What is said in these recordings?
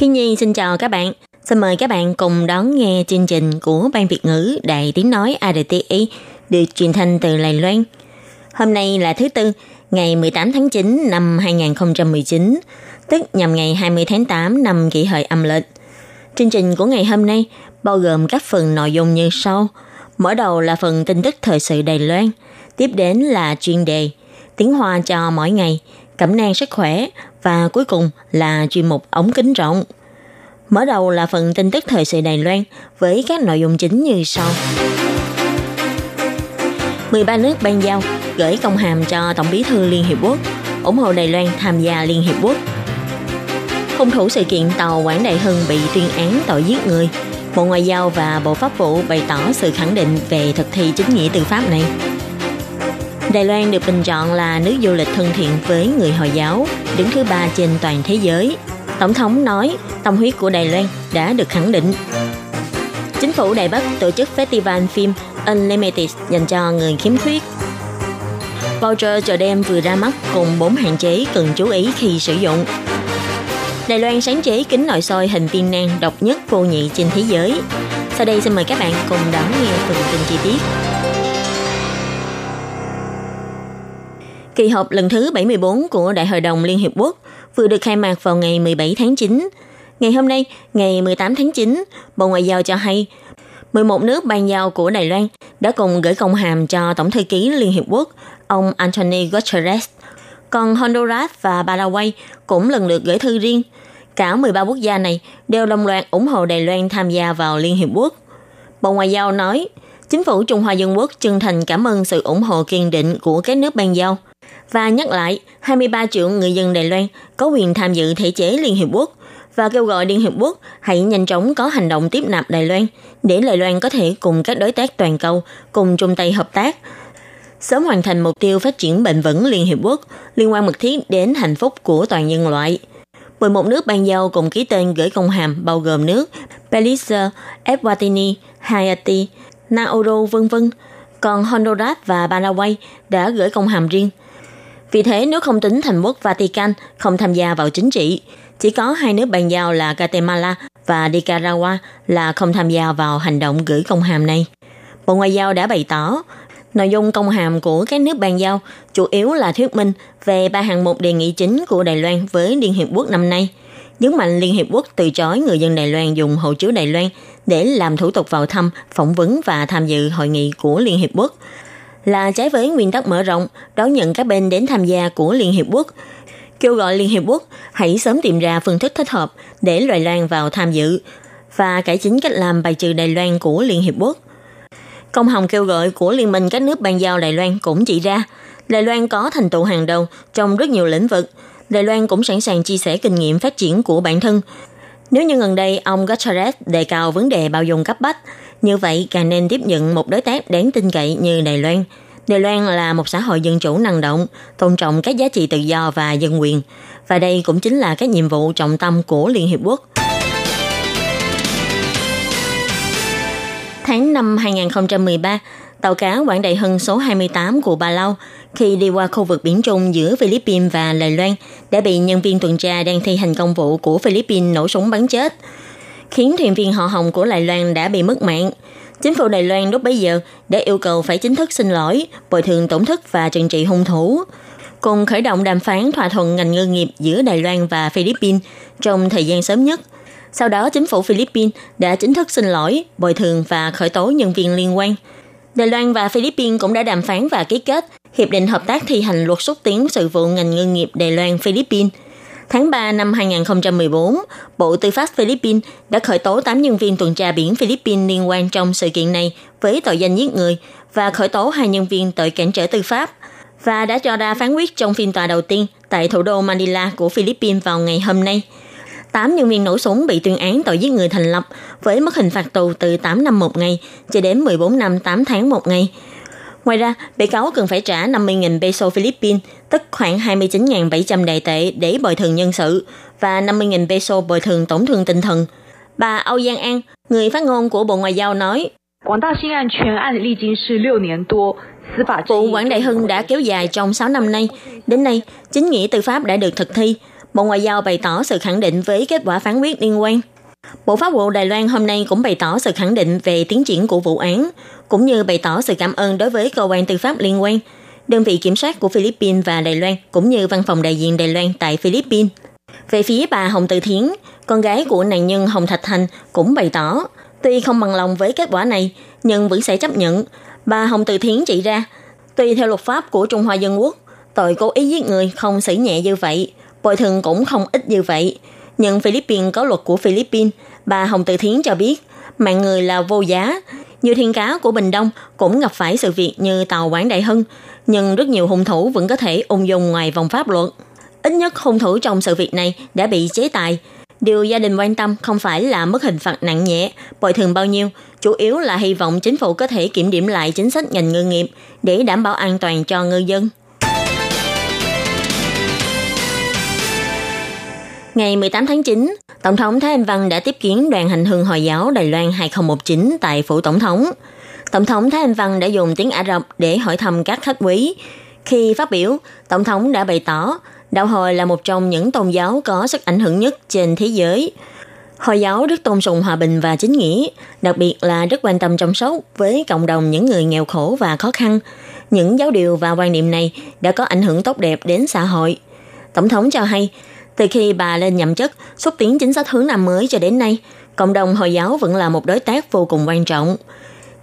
Khi Nhi xin chào các bạn. Xin mời các bạn cùng đón nghe chương trình của Ban Việt ngữ Đài Tiếng Nói RTI được truyền thanh từ Lài Loan. Hôm nay là thứ Tư, ngày 18 tháng 9 năm 2019, tức nhằm ngày 20 tháng 8 năm kỷ hợi âm lịch. Chương trình của ngày hôm nay bao gồm các phần nội dung như sau. Mở đầu là phần tin tức thời sự Đài Loan, tiếp đến là chuyên đề, tiếng hoa cho mỗi ngày, cẩm nang sức khỏe và cuối cùng là chuyên mục ống kính rộng. Mở đầu là phần tin tức thời sự Đài Loan với các nội dung chính như sau. 13 nước ban giao gửi công hàm cho Tổng bí thư Liên Hiệp Quốc, ủng hộ Đài Loan tham gia Liên Hiệp Quốc. Hung thủ sự kiện tàu Quảng Đại Hưng bị tuyên án tội giết người. Bộ Ngoại giao và Bộ Pháp vụ bày tỏ sự khẳng định về thực thi chính nghĩa tư pháp này. Đài Loan được bình chọn là nước du lịch thân thiện với người Hồi giáo, đứng thứ ba trên toàn thế giới. Tổng thống nói tâm huyết của Đài Loan đã được khẳng định. Chính phủ Đài Bắc tổ chức festival phim Unlimited dành cho người khiếm khuyết. Voucher chợ đêm vừa ra mắt cùng 4 hạn chế cần chú ý khi sử dụng. Đài Loan sáng chế kính nội soi hình viên nang độc nhất vô nhị trên thế giới. Sau đây xin mời các bạn cùng đón nghe phần tin chi tiết. Kỳ họp lần thứ 74 của Đại hội đồng Liên Hiệp Quốc vừa được khai mạc vào ngày 17 tháng 9. Ngày hôm nay, ngày 18 tháng 9, Bộ Ngoại giao cho hay 11 nước ban giao của Đài Loan đã cùng gửi công hàm cho Tổng thư ký Liên Hiệp Quốc, ông Anthony Guterres. Còn Honduras và Paraguay cũng lần lượt gửi thư riêng. Cả 13 quốc gia này đều đồng loạt ủng hộ Đài Loan tham gia vào Liên Hiệp Quốc. Bộ Ngoại giao nói, Chính phủ Trung Hoa Dân Quốc chân thành cảm ơn sự ủng hộ kiên định của các nước ban giao và nhắc lại 23 triệu người dân Đài Loan có quyền tham dự thể chế Liên Hiệp Quốc và kêu gọi Liên Hiệp Quốc hãy nhanh chóng có hành động tiếp nạp Đài Loan để Đài Loan có thể cùng các đối tác toàn cầu cùng chung tay hợp tác, sớm hoàn thành mục tiêu phát triển bền vững Liên Hiệp Quốc liên quan mật thiết đến hạnh phúc của toàn nhân loại. 11 nước ban giao cùng ký tên gửi công hàm bao gồm nước Belize, Eswatini, Haiti, Nauru vân vân. Còn Honduras và Paraguay đã gửi công hàm riêng. Vì thế nếu không tính thành quốc Vatican không tham gia vào chính trị, chỉ có hai nước bàn giao là Guatemala và Nicaragua là không tham gia vào hành động gửi công hàm này. Bộ Ngoại giao đã bày tỏ, nội dung công hàm của các nước bàn giao chủ yếu là thuyết minh về ba hạng mục đề nghị chính của Đài Loan với Liên Hiệp Quốc năm nay. Nhấn mạnh Liên Hiệp Quốc từ chối người dân Đài Loan dùng hộ chiếu Đài Loan để làm thủ tục vào thăm, phỏng vấn và tham dự hội nghị của Liên Hiệp Quốc là trái với nguyên tắc mở rộng đón nhận các bên đến tham gia của Liên Hiệp Quốc, kêu gọi Liên Hiệp Quốc hãy sớm tìm ra phương thức thích hợp để Đài Loan vào tham dự và cải chính cách làm bài trừ Đài Loan của Liên Hiệp Quốc. Công hồng kêu gọi của Liên minh các nước ban giao Đài Loan cũng chỉ ra, Đài Loan có thành tựu hàng đầu trong rất nhiều lĩnh vực. Đài Loan cũng sẵn sàng chia sẻ kinh nghiệm phát triển của bản thân. Nếu như gần đây ông Guterres đề cao vấn đề bao dung cấp bách, như vậy càng nên tiếp nhận một đối tác đáng tin cậy như Đài Loan. Đài Loan là một xã hội dân chủ năng động, tôn trọng các giá trị tự do và dân quyền. Và đây cũng chính là các nhiệm vụ trọng tâm của Liên Hiệp Quốc. Tháng 5 2013, tàu cá Quảng Đại Hưng số 28 của Bà Lau khi đi qua khu vực biển Trung giữa Philippines và Đài Loan đã bị nhân viên tuần tra đang thi hành công vụ của Philippines nổ súng bắn chết, khiến thuyền viên họ Hồng của Đài Loan đã bị mất mạng. Chính phủ Đài Loan lúc bấy giờ đã yêu cầu phải chính thức xin lỗi, bồi thường tổn thất và trừng trị hung thủ, cùng khởi động đàm phán thỏa thuận ngành ngư nghiệp giữa Đài Loan và Philippines trong thời gian sớm nhất. Sau đó, chính phủ Philippines đã chính thức xin lỗi, bồi thường và khởi tố nhân viên liên quan. Đài Loan và Philippines cũng đã đàm phán và ký kết Hiệp định Hợp tác thi hành luật xúc tiến sự vụ ngành ngư nghiệp Đài Loan Philippines. Tháng 3 năm 2014, Bộ Tư pháp Philippines đã khởi tố 8 nhân viên tuần tra biển Philippines liên quan trong sự kiện này với tội danh giết người và khởi tố hai nhân viên tội cản trở tư pháp và đã cho ra phán quyết trong phiên tòa đầu tiên tại thủ đô Manila của Philippines vào ngày hôm nay. 8 nhân viên nổ súng bị tuyên án tội giết người thành lập với mức hình phạt tù từ 8 năm một ngày cho đến 14 năm 8 tháng một ngày. Ngoài ra, bị cáo cần phải trả 50.000 peso Philippines, tức khoảng 29.700 đại tệ để bồi thường nhân sự và 50.000 peso bồi thường tổn thương tinh thần. Bà Âu Giang An, người phát ngôn của Bộ Ngoại giao nói, Vụ Quảng Đại Hưng đã kéo dài trong 6 năm nay. Đến nay, chính nghĩa tư pháp đã được thực thi. Bộ Ngoại giao bày tỏ sự khẳng định với kết quả phán quyết liên quan. Bộ Pháp vụ Đài Loan hôm nay cũng bày tỏ sự khẳng định về tiến triển của vụ án, cũng như bày tỏ sự cảm ơn đối với cơ quan tư pháp liên quan, đơn vị kiểm soát của Philippines và Đài Loan, cũng như văn phòng đại diện Đài Loan tại Philippines. Về phía bà Hồng Từ Thiến, con gái của nạn nhân Hồng Thạch Thành cũng bày tỏ, tuy không bằng lòng với kết quả này, nhưng vẫn sẽ chấp nhận. Bà Hồng Từ Thiến chỉ ra, tuy theo luật pháp của Trung Hoa Dân Quốc, tội cố ý giết người không xử nhẹ như vậy, bồi thường cũng không ít như vậy. Nhận Philippines có luật của Philippines, bà Hồng Tự Thiến cho biết, mạng người là vô giá. Nhiều thiên cá của Bình Đông cũng gặp phải sự việc như tàu Quảng Đại Hưng, nhưng rất nhiều hung thủ vẫn có thể ung dung ngoài vòng pháp luật. Ít nhất hung thủ trong sự việc này đã bị chế tài. Điều gia đình quan tâm không phải là mức hình phạt nặng nhẹ, bồi thường bao nhiêu, chủ yếu là hy vọng chính phủ có thể kiểm điểm lại chính sách ngành ngư nghiệp để đảm bảo an toàn cho ngư dân. Ngày 18 tháng 9, Tổng thống Thái Anh Văn đã tiếp kiến đoàn hành hương Hồi giáo Đài Loan 2019 tại phủ Tổng thống. Tổng thống Thái Anh Văn đã dùng tiếng Ả Rập để hỏi thăm các khách quý. Khi phát biểu, Tổng thống đã bày tỏ Đạo Hồi là một trong những tôn giáo có sức ảnh hưởng nhất trên thế giới. Hồi giáo rất tôn sùng hòa bình và chính nghĩa, đặc biệt là rất quan tâm chăm sóc với cộng đồng những người nghèo khổ và khó khăn. Những giáo điều và quan niệm này đã có ảnh hưởng tốt đẹp đến xã hội. Tổng thống cho hay, từ khi bà lên nhậm chức, xúc tiến chính sách hướng Nam mới cho đến nay, cộng đồng Hồi giáo vẫn là một đối tác vô cùng quan trọng.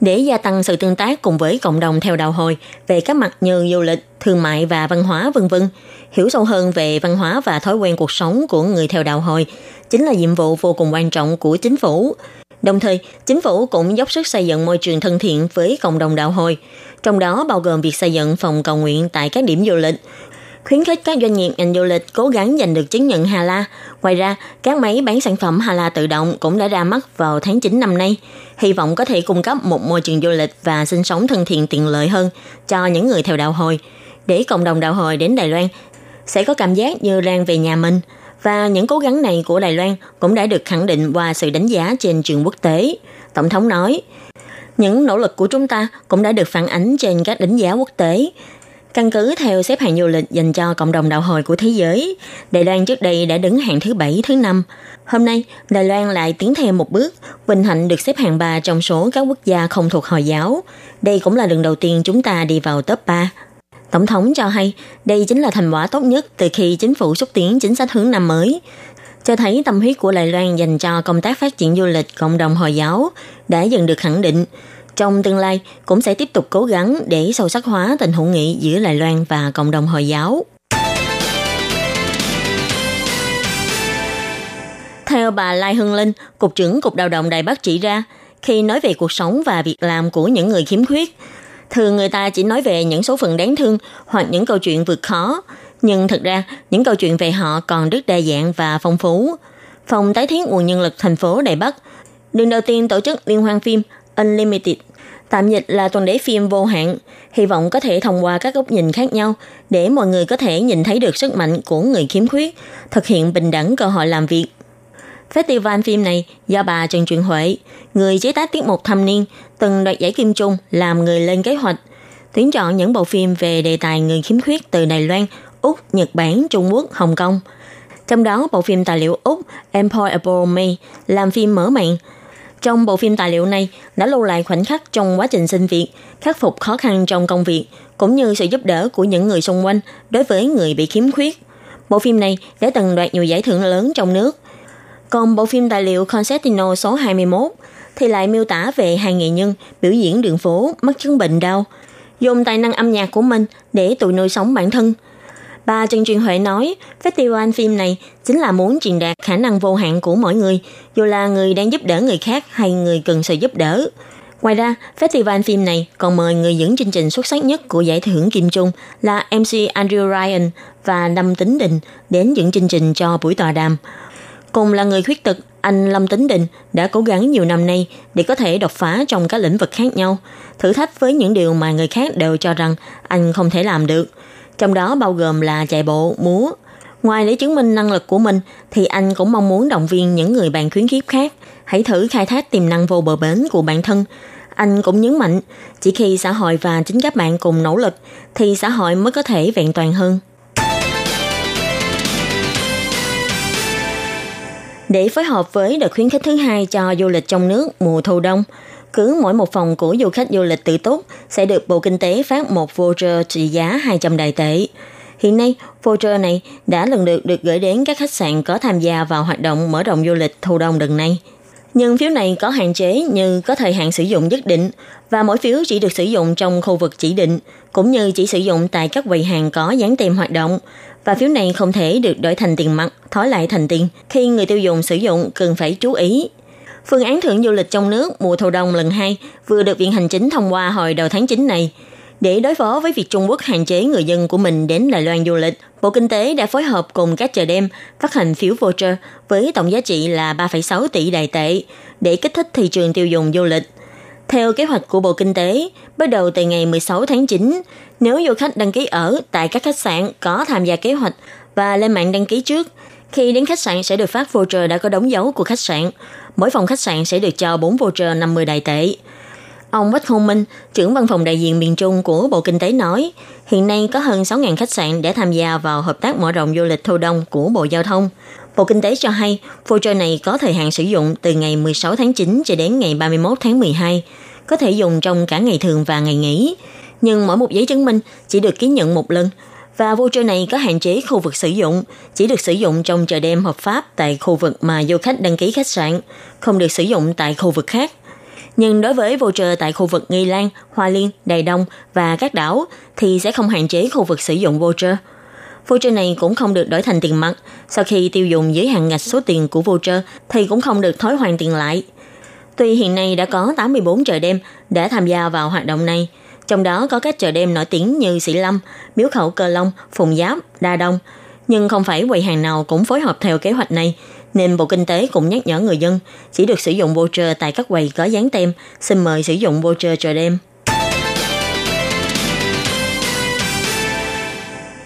Để gia tăng sự tương tác cùng với cộng đồng theo đạo hồi về các mặt như du lịch, thương mại và văn hóa vân vân, hiểu sâu hơn về văn hóa và thói quen cuộc sống của người theo đạo hồi chính là nhiệm vụ vô cùng quan trọng của chính phủ. Đồng thời, chính phủ cũng dốc sức xây dựng môi trường thân thiện với cộng đồng đạo hồi, trong đó bao gồm việc xây dựng phòng cầu nguyện tại các điểm du lịch, khuyến khích các doanh nghiệp ngành du lịch cố gắng giành được chứng nhận Hà La. Ngoài ra, các máy bán sản phẩm Hà La tự động cũng đã ra mắt vào tháng 9 năm nay, hy vọng có thể cung cấp một môi trường du lịch và sinh sống thân thiện tiện lợi hơn cho những người theo đạo hồi, để cộng đồng đạo hồi đến Đài Loan sẽ có cảm giác như đang về nhà mình. Và những cố gắng này của Đài Loan cũng đã được khẳng định qua sự đánh giá trên trường quốc tế. Tổng thống nói, những nỗ lực của chúng ta cũng đã được phản ánh trên các đánh giá quốc tế, Căn cứ theo xếp hạng du lịch dành cho cộng đồng đạo hồi của thế giới, Đài Loan trước đây đã đứng hạng thứ 7, thứ 5. Hôm nay, Đài Loan lại tiến thêm một bước, vinh hạnh được xếp hạng 3 trong số các quốc gia không thuộc Hồi giáo. Đây cũng là lần đầu tiên chúng ta đi vào top 3. Tổng thống cho hay đây chính là thành quả tốt nhất từ khi chính phủ xúc tiến chính sách hướng năm mới, cho thấy tâm huyết của Đài Loan dành cho công tác phát triển du lịch cộng đồng Hồi giáo đã dần được khẳng định trong tương lai cũng sẽ tiếp tục cố gắng để sâu sắc hóa tình hữu nghị giữa Đài Loan và cộng đồng Hồi giáo. Theo bà Lai Hưng Linh, Cục trưởng Cục Đào động Đài Bắc chỉ ra, khi nói về cuộc sống và việc làm của những người khiếm khuyết, thường người ta chỉ nói về những số phận đáng thương hoặc những câu chuyện vượt khó, nhưng thực ra những câu chuyện về họ còn rất đa dạng và phong phú. Phòng tái thiết nguồn nhân lực thành phố Đài Bắc lần đầu tiên tổ chức liên hoan phim Unlimited, tạm dịch là tuần lễ phim vô hạn, hy vọng có thể thông qua các góc nhìn khác nhau để mọi người có thể nhìn thấy được sức mạnh của người khiếm khuyết, thực hiện bình đẳng cơ hội làm việc. Festival phim này do bà Trần Truyền Huệ, người chế tác tiết mục thâm niên, từng đoạt giải Kim Trung làm người lên kế hoạch, tuyển chọn những bộ phim về đề tài người khiếm khuyết từ Đài Loan, Úc, Nhật Bản, Trung Quốc, Hồng Kông. Trong đó, bộ phim tài liệu Úc Empire Above Me làm phim mở màn trong bộ phim tài liệu này đã lưu lại khoảnh khắc trong quá trình sinh việc, khắc phục khó khăn trong công việc, cũng như sự giúp đỡ của những người xung quanh đối với người bị khiếm khuyết. Bộ phim này đã từng đoạt nhiều giải thưởng lớn trong nước. Còn bộ phim tài liệu Concertino số 21 thì lại miêu tả về hai nghệ nhân biểu diễn đường phố mắc chứng bệnh đau, dùng tài năng âm nhạc của mình để tự nuôi sống bản thân – Bà Trần Truyền Huệ nói, festival phim này chính là muốn truyền đạt khả năng vô hạn của mỗi người, dù là người đang giúp đỡ người khác hay người cần sự giúp đỡ. Ngoài ra, festival phim này còn mời người dẫn chương trình xuất sắc nhất của giải thưởng Kim Trung là MC Andrew Ryan và Lâm Tính Đình đến dẫn chương trình cho buổi tọa đàm. Cùng là người khuyết tật, anh Lâm Tính Định đã cố gắng nhiều năm nay để có thể đột phá trong các lĩnh vực khác nhau, thử thách với những điều mà người khác đều cho rằng anh không thể làm được. Trong đó bao gồm là chạy bộ, múa. Ngoài để chứng minh năng lực của mình, thì anh cũng mong muốn động viên những người bạn khuyến khiếp khác hãy thử khai thác tiềm năng vô bờ bến của bản thân. Anh cũng nhấn mạnh, chỉ khi xã hội và chính các bạn cùng nỗ lực, thì xã hội mới có thể vẹn toàn hơn. Để phối hợp với đợt khuyến khích thứ hai cho du lịch trong nước mùa thu đông, cứ mỗi một phòng của du khách du lịch tự túc sẽ được Bộ Kinh tế phát một voucher trị giá 200 đại tệ. Hiện nay, voucher này đã lần lượt được gửi đến các khách sạn có tham gia vào hoạt động mở rộng du lịch thu đông lần này. Nhưng phiếu này có hạn chế như có thời hạn sử dụng nhất định và mỗi phiếu chỉ được sử dụng trong khu vực chỉ định, cũng như chỉ sử dụng tại các quầy hàng có dán tem hoạt động. Và phiếu này không thể được đổi thành tiền mặt, thói lại thành tiền. Khi người tiêu dùng sử dụng cần phải chú ý. Phương án thưởng du lịch trong nước mùa thu đông lần 2 vừa được Viện Hành Chính thông qua hồi đầu tháng 9 này – để đối phó với việc Trung Quốc hạn chế người dân của mình đến Đài Loan du lịch, Bộ Kinh tế đã phối hợp cùng các chợ đêm phát hành phiếu voucher với tổng giá trị là 3,6 tỷ đài tệ để kích thích thị trường tiêu dùng du lịch. Theo kế hoạch của Bộ Kinh tế, bắt đầu từ ngày 16 tháng 9, nếu du khách đăng ký ở tại các khách sạn có tham gia kế hoạch và lên mạng đăng ký trước, khi đến khách sạn sẽ được phát voucher đã có đóng dấu của khách sạn. Mỗi phòng khách sạn sẽ được cho 4 voucher 50 đại tệ. Ông Quách Hùng Minh, trưởng văn phòng đại diện miền Trung của Bộ Kinh tế nói, hiện nay có hơn 6.000 khách sạn để tham gia vào hợp tác mở rộng du lịch thu đông của Bộ Giao thông. Bộ Kinh tế cho hay, voucher này có thời hạn sử dụng từ ngày 16 tháng 9 cho đến ngày 31 tháng 12, có thể dùng trong cả ngày thường và ngày nghỉ. Nhưng mỗi một giấy chứng minh chỉ được ký nhận một lần, và voucher này có hạn chế khu vực sử dụng, chỉ được sử dụng trong chợ đêm hợp pháp tại khu vực mà du khách đăng ký khách sạn, không được sử dụng tại khu vực khác – nhưng đối với voucher tại khu vực Nghi Lan, Hoa Liên, Đài Đông và các đảo thì sẽ không hạn chế khu vực sử dụng voucher. Voucher này cũng không được đổi thành tiền mặt. Sau khi tiêu dùng dưới hạn ngạch số tiền của voucher thì cũng không được thối hoàn tiền lại. Tuy hiện nay đã có 84 chợ đêm đã tham gia vào hoạt động này, trong đó có các chợ đêm nổi tiếng như Sĩ Lâm, Miếu Khẩu Cơ Long, Phùng Giáp, Đa Đông, nhưng không phải quầy hàng nào cũng phối hợp theo kế hoạch này, nên Bộ Kinh tế cũng nhắc nhở người dân chỉ được sử dụng voucher tại các quầy có dán tem, xin mời sử dụng voucher chợ đêm.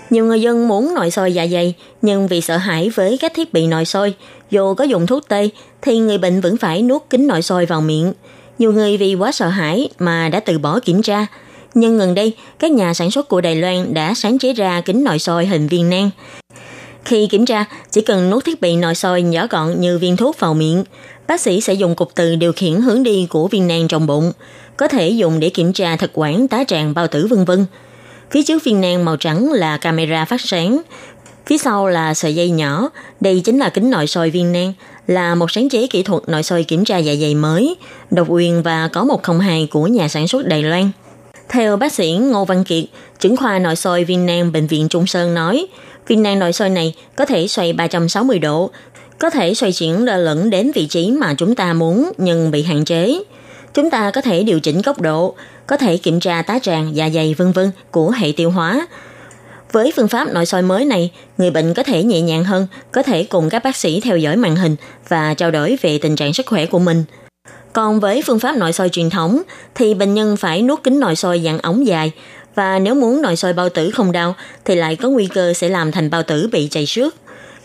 Nhiều người dân muốn nội soi dạ dày, nhưng vì sợ hãi với các thiết bị nội soi, dù có dùng thuốc tê, thì người bệnh vẫn phải nuốt kính nội soi vào miệng. Nhiều người vì quá sợ hãi mà đã từ bỏ kiểm tra. Nhưng gần đây, các nhà sản xuất của Đài Loan đã sáng chế ra kính nội soi hình viên nang. Khi kiểm tra, chỉ cần nuốt thiết bị nội soi nhỏ gọn như viên thuốc vào miệng. Bác sĩ sẽ dùng cục từ điều khiển hướng đi của viên nang trong bụng, có thể dùng để kiểm tra thực quản, tá tràng, bao tử vân vân. Phía trước viên nang màu trắng là camera phát sáng, phía sau là sợi dây nhỏ, đây chính là kính nội soi viên nang, là một sáng chế kỹ thuật nội soi kiểm tra dạ dày mới, độc quyền và có 102 của nhà sản xuất Đài Loan. Theo bác sĩ Ngô Văn Kiệt, trưởng khoa nội soi viên nang Bệnh viện Trung Sơn nói, viên nang nội soi này có thể xoay 360 độ, có thể xoay chuyển lơ lửng đến vị trí mà chúng ta muốn nhưng bị hạn chế. Chúng ta có thể điều chỉnh góc độ, có thể kiểm tra tá tràng, dạ dày vân vân của hệ tiêu hóa. Với phương pháp nội soi mới này, người bệnh có thể nhẹ nhàng hơn, có thể cùng các bác sĩ theo dõi màn hình và trao đổi về tình trạng sức khỏe của mình. Còn với phương pháp nội soi truyền thống thì bệnh nhân phải nuốt kính nội soi dạng ống dài và nếu muốn nội soi bao tử không đau thì lại có nguy cơ sẽ làm thành bao tử bị chảy xước.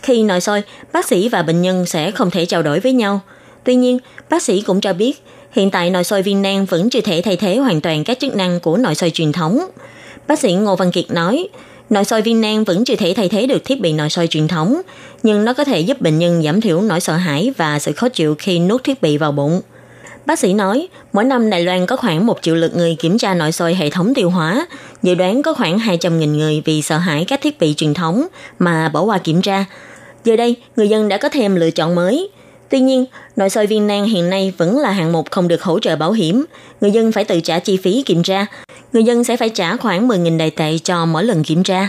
Khi nội soi, bác sĩ và bệnh nhân sẽ không thể trao đổi với nhau. Tuy nhiên, bác sĩ cũng cho biết hiện tại nội soi viên nang vẫn chưa thể thay thế hoàn toàn các chức năng của nội soi truyền thống. Bác sĩ Ngô Văn Kiệt nói, nội soi viên nang vẫn chưa thể thay thế được thiết bị nội soi truyền thống, nhưng nó có thể giúp bệnh nhân giảm thiểu nỗi sợ hãi và sự khó chịu khi nuốt thiết bị vào bụng. Bác sĩ nói, mỗi năm Đài Loan có khoảng một triệu lượt người kiểm tra nội soi hệ thống tiêu hóa, dự đoán có khoảng 200.000 người vì sợ hãi các thiết bị truyền thống mà bỏ qua kiểm tra. Giờ đây, người dân đã có thêm lựa chọn mới. Tuy nhiên, nội soi viên nang hiện nay vẫn là hạng mục không được hỗ trợ bảo hiểm. Người dân phải tự trả chi phí kiểm tra. Người dân sẽ phải trả khoảng 10.000 đài tệ cho mỗi lần kiểm tra.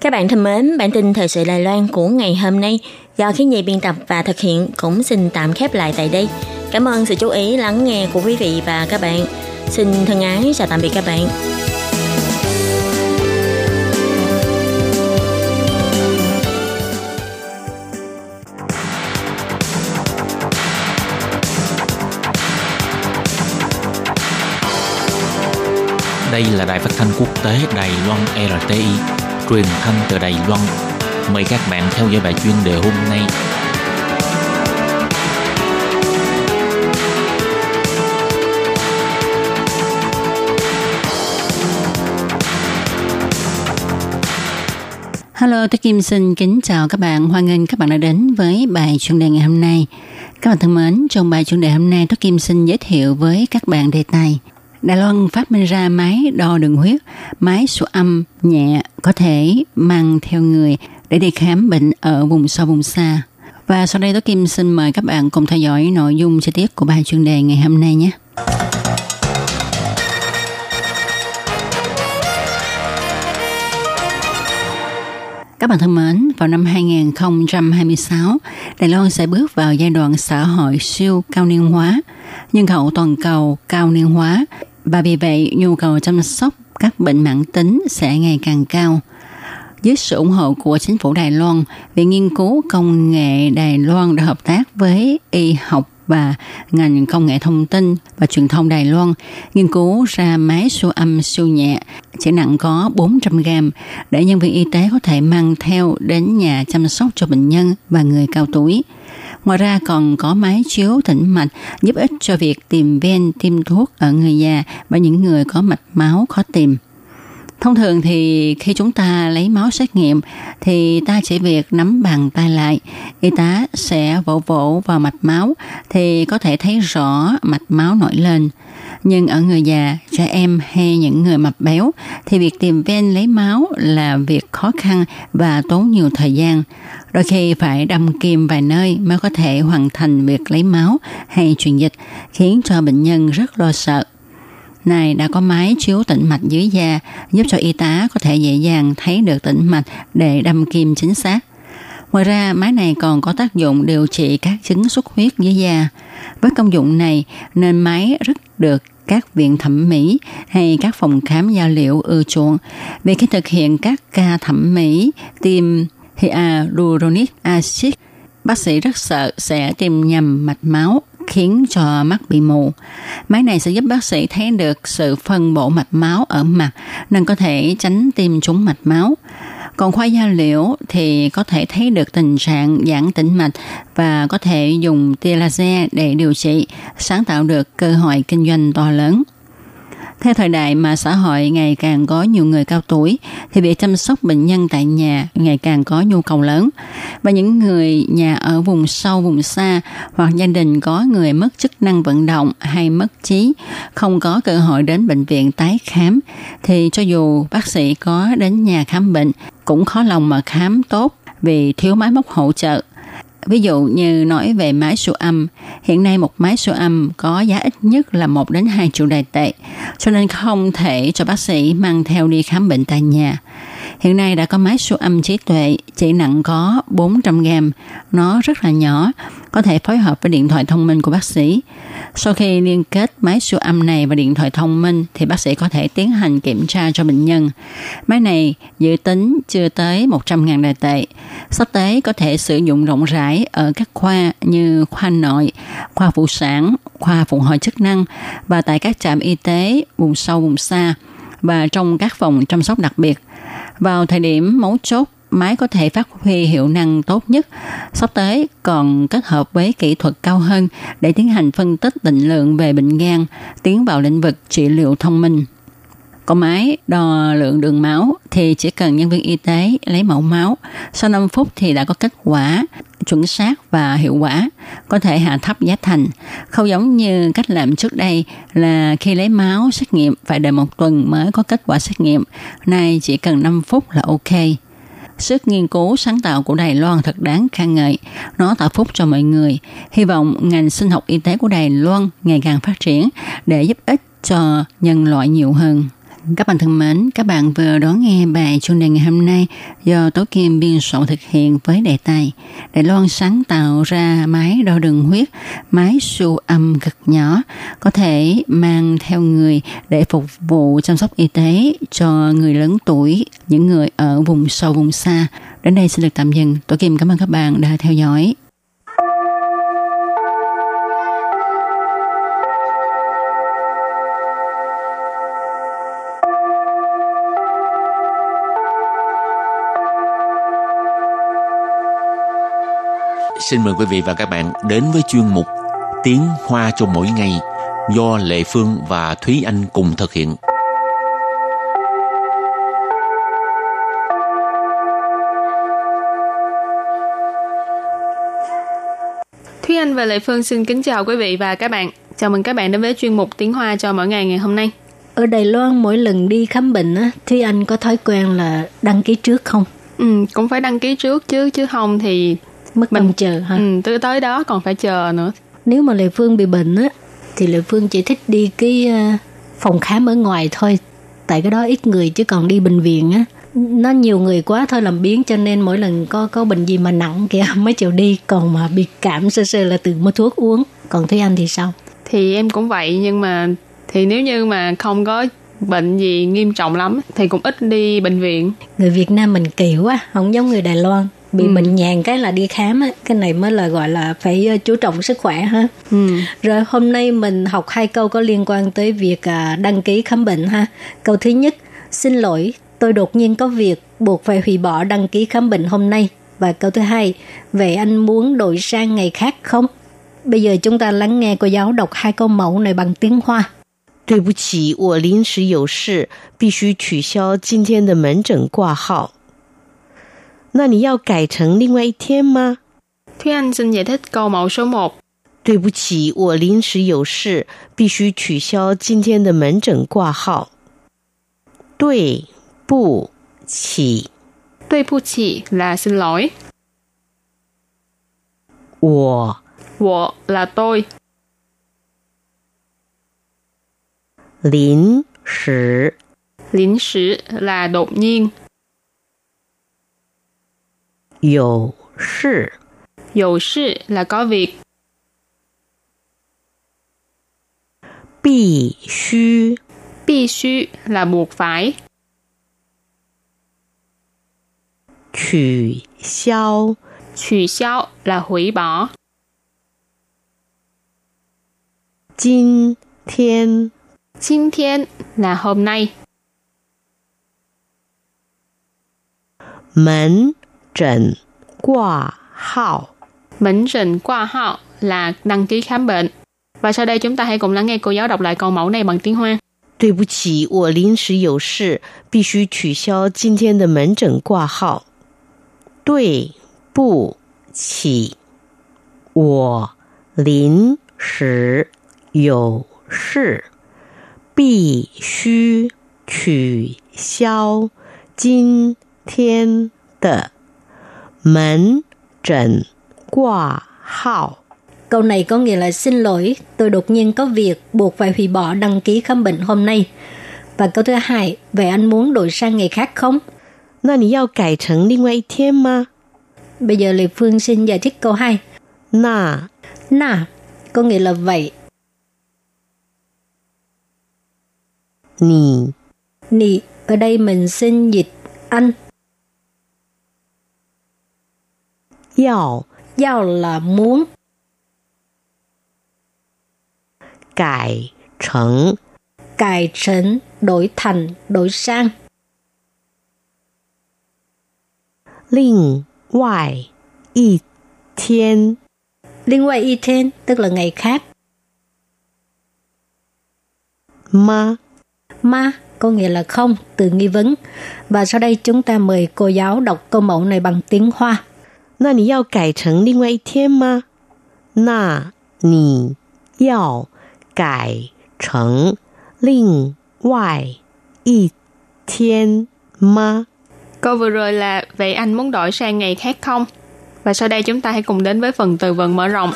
Các bạn thân mến, bản tin thời sự Đài Loan của ngày hôm nay do khí nhị biên tập và thực hiện cũng xin tạm khép lại tại đây. Cảm ơn sự chú ý lắng nghe của quý vị và các bạn. Xin thân ái chào tạm biệt các bạn. Đây là đài phát thanh quốc tế Đài Loan RTI, truyền thanh từ Đài Loan. Mời các bạn theo dõi bài chuyên đề hôm nay Hello, tôi Kim xin kính chào các bạn. Hoan nghênh các bạn đã đến với bài chuyên đề ngày hôm nay. Các bạn thân mến, trong bài chuyên đề hôm nay, tôi Kim xin giới thiệu với các bạn đề tài Đài Loan phát minh ra máy đo đường huyết, máy siêu âm nhẹ có thể mang theo người để đi khám bệnh ở vùng sâu vùng xa. Và sau đây tôi Kim xin mời các bạn cùng theo dõi nội dung chi tiết của bài chuyên đề ngày hôm nay nhé. Các bạn thân mến, vào năm 2026, Đài Loan sẽ bước vào giai đoạn xã hội siêu cao niên hóa, nhân khẩu toàn cầu cao niên hóa và vì vậy nhu cầu chăm sóc các bệnh mãn tính sẽ ngày càng cao. Dưới sự ủng hộ của chính phủ Đài Loan, Viện Nghiên cứu Công nghệ Đài Loan đã hợp tác với y học và ngành công nghệ thông tin và truyền thông Đài Loan nghiên cứu ra máy siêu âm, siêu nhẹ chỉ nặng có 400 gram để nhân viên y tế có thể mang theo đến nhà chăm sóc cho bệnh nhân và người cao tuổi. Ngoài ra còn có máy chiếu tĩnh mạch giúp ích cho việc tìm ven, tiêm thuốc ở người già và những người có mạch máu khó tìm. Thông thường thì khi chúng ta lấy máu xét nghiệm thì ta chỉ việc nắm bàn tay lại, y tá sẽ vỗ vỗ vào mạch máu thì có thể thấy rõ mạch máu nổi lên. Nhưng ở người già, trẻ em hay những người mập béo thì việc tìm ven lấy máu là việc khó khăn và tốn nhiều thời gian. Đôi khi phải đâm kim vài nơi mới có thể hoàn thành việc lấy máu hay truyền dịch, khiến cho bệnh nhân rất lo sợ này đã có máy chiếu tĩnh mạch dưới da giúp cho y tá có thể dễ dàng thấy được tĩnh mạch để đâm kim chính xác. Ngoài ra, máy này còn có tác dụng điều trị các chứng xuất huyết dưới da. Với công dụng này, nên máy rất được các viện thẩm mỹ hay các phòng khám da liệu ưa chuộng vì khi thực hiện các ca thẩm mỹ tiêm hyaluronic acid bác sĩ rất sợ sẽ tiêm nhầm mạch máu khiến cho mắt bị mù. Máy này sẽ giúp bác sĩ thấy được sự phân bổ mạch máu ở mặt nên có thể tránh tiêm trúng mạch máu. Còn khoa da liễu thì có thể thấy được tình trạng giãn tĩnh mạch và có thể dùng tia laser để điều trị, sáng tạo được cơ hội kinh doanh to lớn. Theo thời đại mà xã hội ngày càng có nhiều người cao tuổi, thì việc chăm sóc bệnh nhân tại nhà ngày càng có nhu cầu lớn. Và những người nhà ở vùng sâu, vùng xa hoặc gia đình có người mất chức năng vận động hay mất trí, không có cơ hội đến bệnh viện tái khám, thì cho dù bác sĩ có đến nhà khám bệnh, cũng khó lòng mà khám tốt vì thiếu máy móc hỗ trợ Ví dụ như nói về máy siêu âm, hiện nay một máy siêu âm có giá ít nhất là 1 đến 2 triệu đài tệ, cho nên không thể cho bác sĩ mang theo đi khám bệnh tại nhà. Hiện nay đã có máy siêu âm trí tuệ chỉ nặng có 400 gram, nó rất là nhỏ, có thể phối hợp với điện thoại thông minh của bác sĩ. Sau khi liên kết máy siêu âm này và điện thoại thông minh thì bác sĩ có thể tiến hành kiểm tra cho bệnh nhân. Máy này dự tính chưa tới 100.000 đài tệ. Sắp tới có thể sử dụng rộng rãi ở các khoa như khoa nội, khoa phụ sản, khoa phụ hồi chức năng và tại các trạm y tế vùng sâu vùng xa và trong các phòng chăm sóc đặc biệt. Vào thời điểm mấu chốt máy có thể phát huy hiệu năng tốt nhất. Sắp tới còn kết hợp với kỹ thuật cao hơn để tiến hành phân tích định lượng về bệnh gan, tiến vào lĩnh vực trị liệu thông minh. Còn máy đo lượng đường máu thì chỉ cần nhân viên y tế lấy mẫu máu. Sau 5 phút thì đã có kết quả chuẩn xác và hiệu quả, có thể hạ thấp giá thành. Không giống như cách làm trước đây là khi lấy máu xét nghiệm phải đợi một tuần mới có kết quả xét nghiệm. Nay chỉ cần 5 phút là ok. Sức nghiên cứu sáng tạo của Đài Loan thật đáng khen ngợi. Nó tạo phúc cho mọi người. Hy vọng ngành sinh học y tế của Đài Loan ngày càng phát triển để giúp ích cho nhân loại nhiều hơn. Các bạn thân mến, các bạn vừa đón nghe bài chuyên đề ngày hôm nay do Tố Kim biên soạn thực hiện với đề tài Đài Loan sáng tạo ra máy đo đường huyết, máy siêu âm cực nhỏ có thể mang theo người để phục vụ chăm sóc y tế cho người lớn tuổi, những người ở vùng sâu vùng xa. Đến đây xin được tạm dừng. Tố Kim cảm ơn các bạn đã theo dõi. Xin mời quý vị và các bạn đến với chuyên mục Tiếng Hoa cho mỗi ngày do Lệ Phương và Thúy Anh cùng thực hiện. Thúy Anh và Lệ Phương xin kính chào quý vị và các bạn. Chào mừng các bạn đến với chuyên mục Tiếng Hoa cho mỗi ngày ngày hôm nay. Ở Đài Loan mỗi lần đi khám bệnh á, Thúy Anh có thói quen là đăng ký trước không? Ừ, cũng phải đăng ký trước chứ chứ không thì mất mình chờ ha. Ừ, tới tới đó còn phải chờ nữa. Nếu mà Lệ Phương bị bệnh á thì Lệ Phương chỉ thích đi cái ờ, phòng khám ở ngoài thôi. Tại cái đó ít người chứ còn đi bệnh viện á. Nó nhiều người quá thôi làm biến cho nên mỗi lần có có bệnh gì mà nặng kìa mới chịu đi. Còn mà bị cảm sơ sơ là tự mua thuốc uống. Còn Thúy Anh thì sao? Thì em cũng vậy nhưng mà thì nếu như mà không có bệnh gì nghiêm trọng lắm thì cũng ít đi bệnh viện. Người Việt Nam mình kỳ quá không giống người Đài Loan bị ừ. bệnh nhàn cái là đi khám á cái này mới là gọi là phải ờ, chú trọng sức khỏe ha ừ. rồi hôm nay mình học hai câu có liên quan tới việc à, đăng ký khám bệnh ha câu thứ nhất xin lỗi tôi đột nhiên có việc buộc phải hủy bỏ đăng ký khám bệnh hôm nay và câu thứ hai vậy anh muốn đổi sang ngày khác không bây giờ chúng ta lắng nghe cô giáo đọc hai câu mẫu này bằng tiếng hoa 对不起，我临时有事，必须取消今天的门诊挂号。 那你要改成另外一天吗？Thúy Anh xin giải thích câu mẫu số 1. 对不起，我临时有事，必须取消今天的门诊挂号。对不起，对不起 là xin lỗi. 我我 là tôi. 临时临时 là đột nhiên. 有事. Dầu sự là có việc. Bị xu. Bị xu là buộc phải. Chữ xiao. Chữ xiao là hủy bỏ. Jin thiên. Là hôm nay. Mến 诊挂号 Bệnh trần qua họ là đăng ký khám bệnh. Và sau đây chúng ta hãy cùng lắng nghe cô giáo đọc lại câu mẫu này bằng tiếng Hoa. 对不起，我临时有事，必须取消今天的门诊挂号。对不起，我临时有事，必须取消今天的 Mến trịnh quả hào. Câu này có nghĩa là xin lỗi, tôi đột nhiên có việc buộc phải hủy bỏ đăng ký khám bệnh hôm nay. Và câu thứ hai, vậy anh muốn đổi sang ngày khác không? Nó nì yào cải thành. Bây giờ Lê Phương xin giải thích câu hai Nà. Nà, có nghĩa là vậy. Nì. Nì, ở đây mình xin dịch anh Giao, giao là muốn. Cải trần Cải trần, đổi thành, đổi sang. Linh ngoại y thiên Linh ngoại y thiên, tức là ngày khác. Ma Ma có nghĩa là không, từ nghi vấn. Và sau đây chúng ta mời cô giáo đọc câu mẫu này bằng tiếng Hoa. 那你要改成另外一天吗？那你要改成另外一天吗？ Câu vừa rồi là vậy anh muốn đổi sang ngày khác không? Và sau đây chúng ta hãy cùng đến với phần từ vựng mở rộng.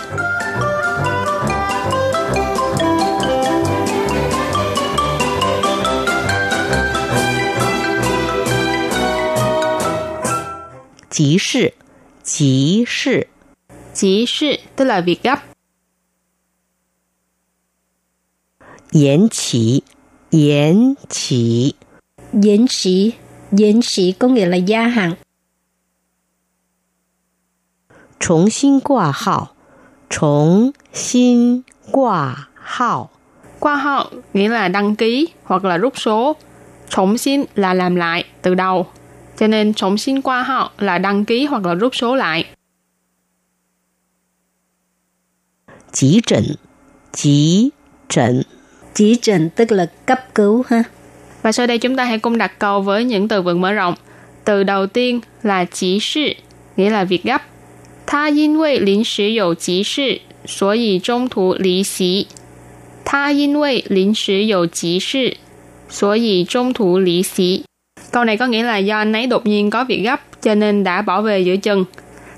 Chí sự 急事. Chí sự tức là việc gấp. Yến chỉ, yến chỉ. Yến chỉ, yến chỉ có nghĩa là gia hạn. Trùng xin quả hào, trùng xin quả hào. Qua hậu nghĩa là đăng ký hoặc là rút số. Trống xin là làm lại từ đầu cho nên trọng xin qua họ là đăng ký hoặc là rút số lại. Chỉ trần Chỉ trần Chỉ trần tức là cấp cứu ha. Và sau đây chúng ta hãy cùng đặt câu với những từ vựng mở rộng. Từ đầu tiên là chỉ sự, nghĩa là việc gấp. Tha yên vì lính sử dụ chỉ sự, sở dĩ trung thủ lý xí. Tha yên vì lính sử dụ chỉ sự, sở dĩ trung thủ lý xí. Câu này có nghĩa là do anh ấy đột nhiên có việc gấp cho nên đã bỏ về giữa chừng.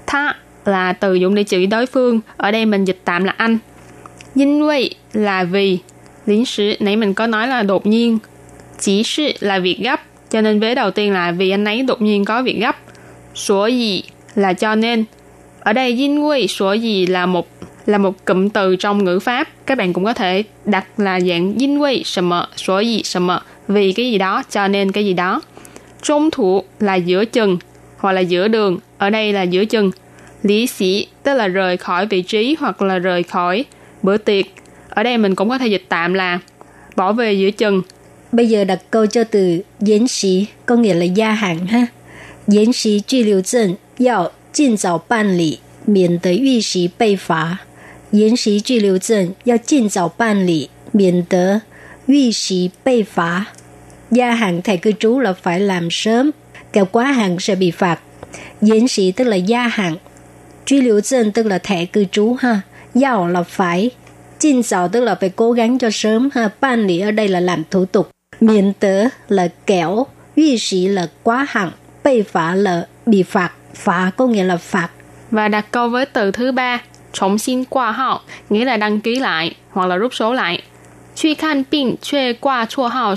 Tha là từ dụng để chỉ đối phương, ở đây mình dịch tạm là anh. Nhân vì là vì, lính sử nãy mình có nói là đột nhiên. Chỉ sự là việc gấp, cho nên vế đầu tiên là vì anh ấy đột nhiên có việc gấp. Số gì là cho nên. Ở đây yin quy số gì là một là một cụm từ trong ngữ pháp. Các bạn cũng có thể đặt là dạng yin quy sầm số gì sầm vì cái gì đó cho nên cái gì đó Trung thủ là giữa chừng hoặc là giữa đường. Ở đây là giữa chừng. Lý sĩ tức là rời khỏi vị trí hoặc là rời khỏi bữa tiệc. Ở đây mình cũng có thể dịch tạm là bỏ về giữa chừng. Bây giờ đặt câu cho từ diễn sĩ có nghĩa là gia hạn ha. Diễn sĩ truy lưu证要尽早办理，免得逾期被罚。延期居留证要尽早办理，免得逾期被罚。 gia hạn thẻ cư trú là phải làm sớm, kéo quá hạn sẽ bị phạt. Diễn sĩ tức là gia hạn, truy liệu dân tức là thẻ cư trú ha, giàu là phải, chinh xảo tức là phải cố gắng cho sớm ha, ban lý ở đây là làm thủ tục, miễn tớ là kéo, uy sĩ là quá hạn, bị phá là bị phạt, phá có nghĩa là phạt. Và đặt câu với từ thứ ba, trọng xin qua họ nghĩa là đăng ký lại hoặc là rút số lại. Truy khan bệnh, truy qua chua hao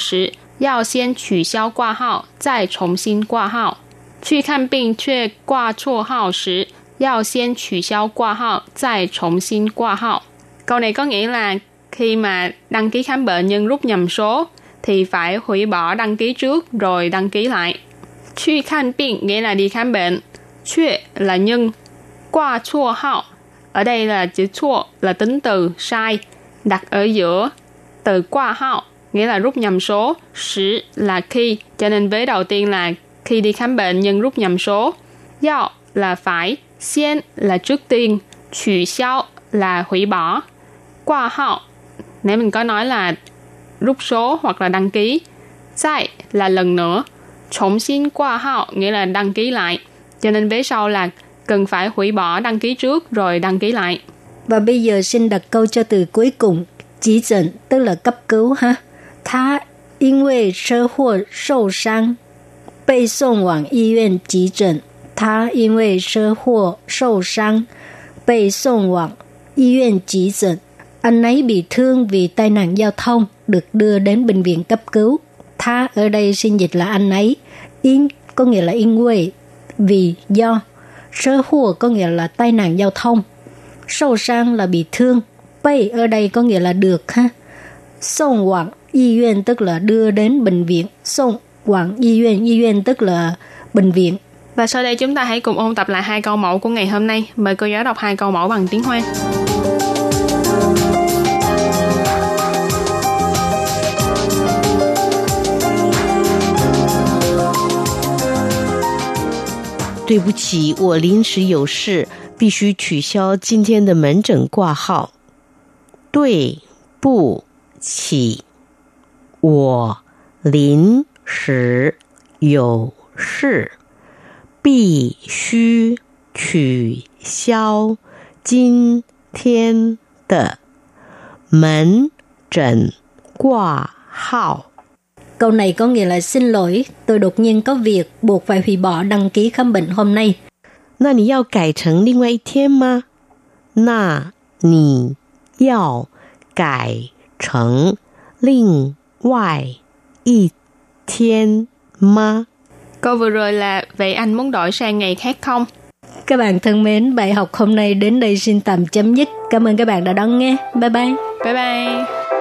要先取消挂号，再重新挂号。去看病却挂错号时，要先取消挂号，再重新挂号。Câu này có nghĩa là khi mà đăng ký khám bệnh nhưng rút nhầm số thì phải hủy bỏ đăng ký trước rồi đăng ký lại. 去看病 nghĩa là đi khám bệnh. 却 là nhưng. Qua chua hao. Ở đây là chữ chua là tính từ sai. Đặt ở giữa từ qua hao nghĩa là rút nhầm số, sử là khi, cho nên vế đầu tiên là khi đi khám bệnh nhân rút nhầm số. Yào là phải, xiên là trước tiên, chủ xiao là hủy bỏ. Qua họ nếu mình có nói là rút số hoặc là đăng ký. Sai là lần nữa. Trọng xin qua họ nghĩa là đăng ký lại. Cho nên vế sau là cần phải hủy bỏ đăng ký trước rồi đăng ký lại. Và bây giờ xin đặt câu cho từ cuối cùng, chỉ dẫn tức là cấp cứu ha. Tha 因为车祸受伤，被送往医院急诊。他因为车祸受伤，被送往医院急诊。Anh ấy bị thương vì tai nạn giao thông, được đưa đến bệnh viện cấp cứu. Tha ở đây xin dịch là anh ấy. Yên có nghĩa là in quê, vì do. Sơ hùa có nghĩa là tai nạn giao thông. Sâu sang là bị thương. Bay ở đây có nghĩa là được ha. Sông quảng y院 tức là đưa đến bệnh viện. Sông quảng y 院 y 院 tức là bệnh viện. Và sau đây chúng ta hãy cùng ôn tập lại hai câu mẫu của ngày hôm nay. Mời cô giáo đọc hai câu mẫu bằng tiếng Hoa. 对不起，我临时有事，必须取消今天的门诊挂号。对不起， 我临时有事，必须取消今天的门诊挂号。 Câu này có nghĩa là xin lỗi, tôi đột nhiên có việc buộc phải hủy bỏ đăng ký khám bệnh hôm nay. 那你要改成另外一天吗？那你要改成另 ngoại y thiên ma. Câu vừa rồi là vậy anh muốn đổi sang ngày khác không? Các bạn thân mến, bài học hôm nay đến đây xin tạm chấm dứt. Cảm ơn các bạn đã đón nghe. Bye bye. Bye bye.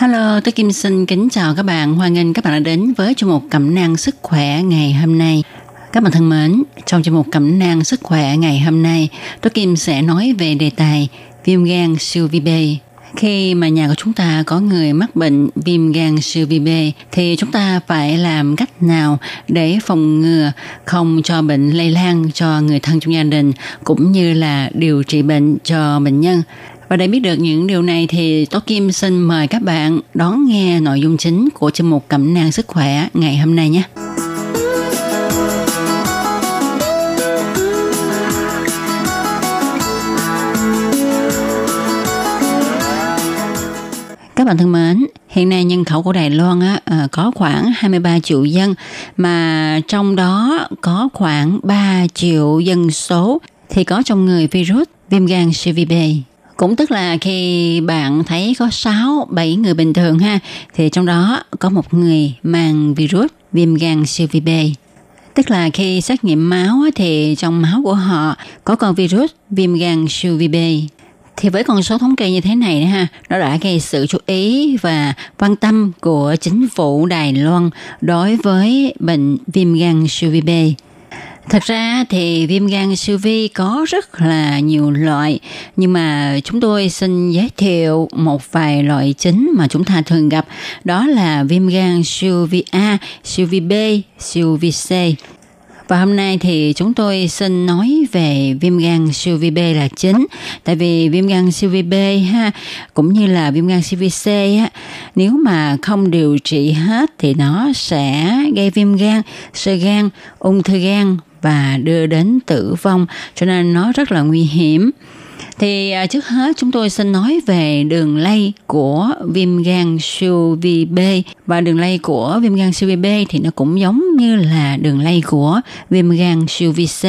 Hello, tôi Kim xin kính chào các bạn. Hoan nghênh các bạn đã đến với chương mục cẩm nang sức khỏe ngày hôm nay. Các bạn thân mến, trong chương mục cẩm nang sức khỏe ngày hôm nay, tôi Kim sẽ nói về đề tài viêm gan siêu vi B. Khi mà nhà của chúng ta có người mắc bệnh viêm gan siêu vi B thì chúng ta phải làm cách nào để phòng ngừa không cho bệnh lây lan cho người thân trong gia đình cũng như là điều trị bệnh cho bệnh nhân. Và để biết được những điều này thì Tố Kim xin mời các bạn đón nghe nội dung chính của chương mục cẩm nang sức khỏe ngày hôm nay nhé. Các bạn thân mến, hiện nay nhân khẩu của Đài Loan á, à, có khoảng 23 triệu dân mà trong đó có khoảng 3 triệu dân số thì có trong người virus viêm gan cvb. Cũng tức là khi bạn thấy có 6, 7 người bình thường ha thì trong đó có một người mang virus viêm gan siêu vi B. Tức là khi xét nghiệm máu thì trong máu của họ có con virus viêm gan siêu vi B thì với con số thống kê như thế này ha, nó đã gây sự chú ý và quan tâm của chính phủ Đài Loan đối với bệnh viêm gan siêu vi B. Thật ra thì viêm gan siêu vi có rất là nhiều loại nhưng mà chúng tôi xin giới thiệu một vài loại chính mà chúng ta thường gặp đó là viêm gan siêu vi A, siêu vi B, siêu vi C. Và hôm nay thì chúng tôi xin nói về viêm gan siêu vi B là chính. Tại vì viêm gan siêu vi B ha cũng như là viêm gan siêu vi C á, nếu mà không điều trị hết thì nó sẽ gây viêm gan, sơ gan, ung thư gan và đưa đến tử vong cho nên nó rất là nguy hiểm. Thì à, trước hết chúng tôi xin nói về đường lây của viêm gan siêu vi B và đường lây của viêm gan siêu vi B thì nó cũng giống như là đường lây của viêm gan siêu vi C,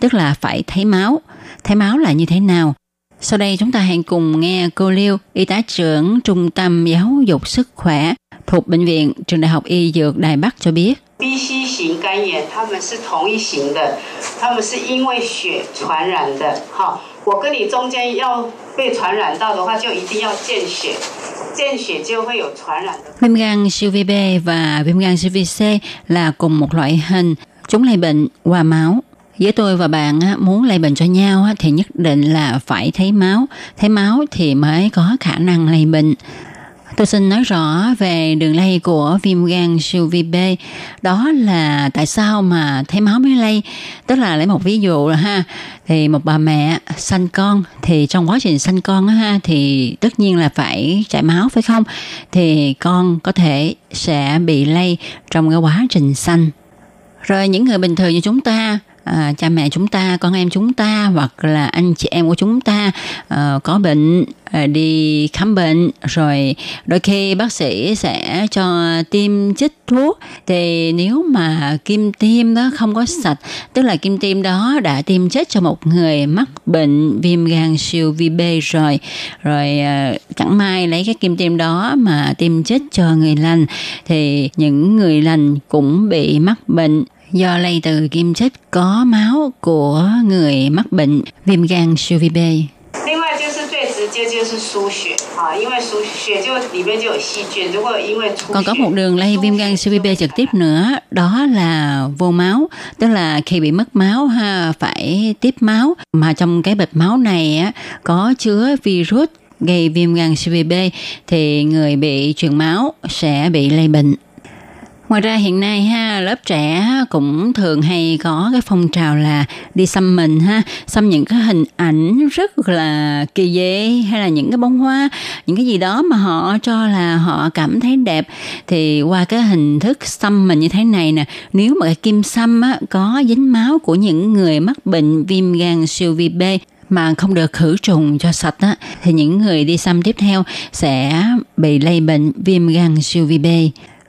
tức là phải thấy máu. Thấy máu là như thế nào? Sau đây chúng ta hãy cùng nghe cô Liêu, y tá trưởng Trung tâm Giáo dục Sức khỏe thuộc Bệnh viện Trường Đại học Y Dược Đài Bắc cho biết. BC 型肝炎，它们是同一型的，它们是因为血传染的。好，我跟你中间要被传染到的话，就一定要见血，见血就会有传染的。 Viêm gan siêu vi B và viêm gan siêu vi C là cùng một loại hình, chúng lây bệnh qua máu. Với tôi và bạn á, muốn lây bệnh cho nhau á, thì nhất định là phải thấy máu. Thấy máu thì mới có khả năng lây bệnh. Tôi xin nói rõ về đường lây của viêm gan siêu vi B. Đó là tại sao mà thấy máu mới lây. Tức là lấy một ví dụ là ha, thì một bà mẹ sanh con thì trong quá trình sanh con ha thì tất nhiên là phải chảy máu phải không? Thì con có thể sẽ bị lây trong cái quá trình sanh. Rồi những người bình thường như chúng ta à, cha mẹ chúng ta con em chúng ta hoặc là anh chị em của chúng ta à, có bệnh à, đi khám bệnh rồi đôi khi bác sĩ sẽ cho tiêm chích thuốc. Thì nếu mà kim tiêm đó không có sạch tức là kim tiêm đó đã tiêm chết cho một người mắc bệnh viêm gan siêu vi B rồi rồi à, chẳng may lấy cái kim tiêm đó mà tiêm chết cho người lành thì những người lành cũng bị mắc bệnh do lây từ kim chích có máu của người mắc bệnh viêm gan siêu vi B. Còn có một đường lây viêm gan siêu vi B trực tiếp nữa, đó là vô máu, tức là khi bị mất máu ha phải tiếp máu mà trong cái bịch máu này á có chứa virus gây viêm gan siêu vi B thì người bị truyền máu sẽ bị lây bệnh. Ngoài ra hiện nay ha lớp trẻ cũng thường hay có cái phong trào là đi xăm mình ha, xăm những cái hình ảnh rất là kỳ dị hay là những cái bông hoa, những cái gì đó mà họ cho là họ cảm thấy đẹp. Thì qua cái hình thức xăm mình như thế này nè, nếu mà cái kim xăm á, có dính máu của những người mắc bệnh viêm gan siêu vi B mà không được khử trùng cho sạch á, thì những người đi xăm tiếp theo sẽ bị lây bệnh viêm gan siêu vi B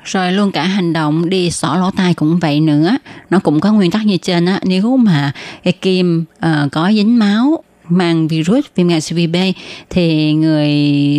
rồi luôn cả hành động đi xỏ lỗ tai cũng vậy nữa. Nó cũng có nguyên tắc như trên á. Nếu mà cái kim uh, có dính máu mang virus viêm gan siêu B thì người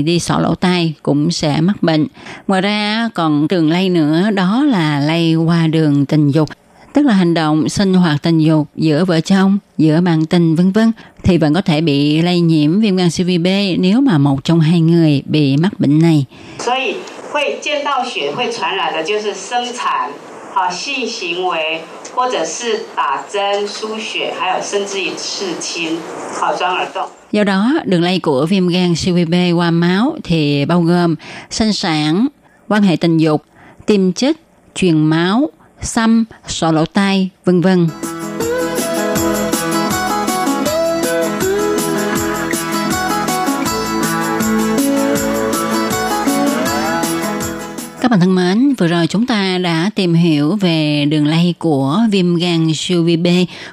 đi xỏ lỗ tai cũng sẽ mắc bệnh. Ngoài ra còn đường lây nữa đó là lây qua đường tình dục tức là hành động sinh hoạt tình dục giữa vợ chồng, giữa bạn tình vân vân thì vẫn có thể bị lây nhiễm viêm gan siêu vi B nếu mà một trong hai người bị mắc bệnh này. 所以会见到血会传染的就是生产、好性行为，或者是打针、输血，还有甚至于刺青、好钻耳洞。 Do đó, đường lây của viêm gan siêu vi B qua máu thì bao gồm sinh sản, quan hệ tình dục, tiêm chích, truyền máu, xăm, sọ lỗ tai, vân vân. Các bạn thân mến, vừa rồi chúng ta đã tìm hiểu về đường lây của viêm gan siêu vi B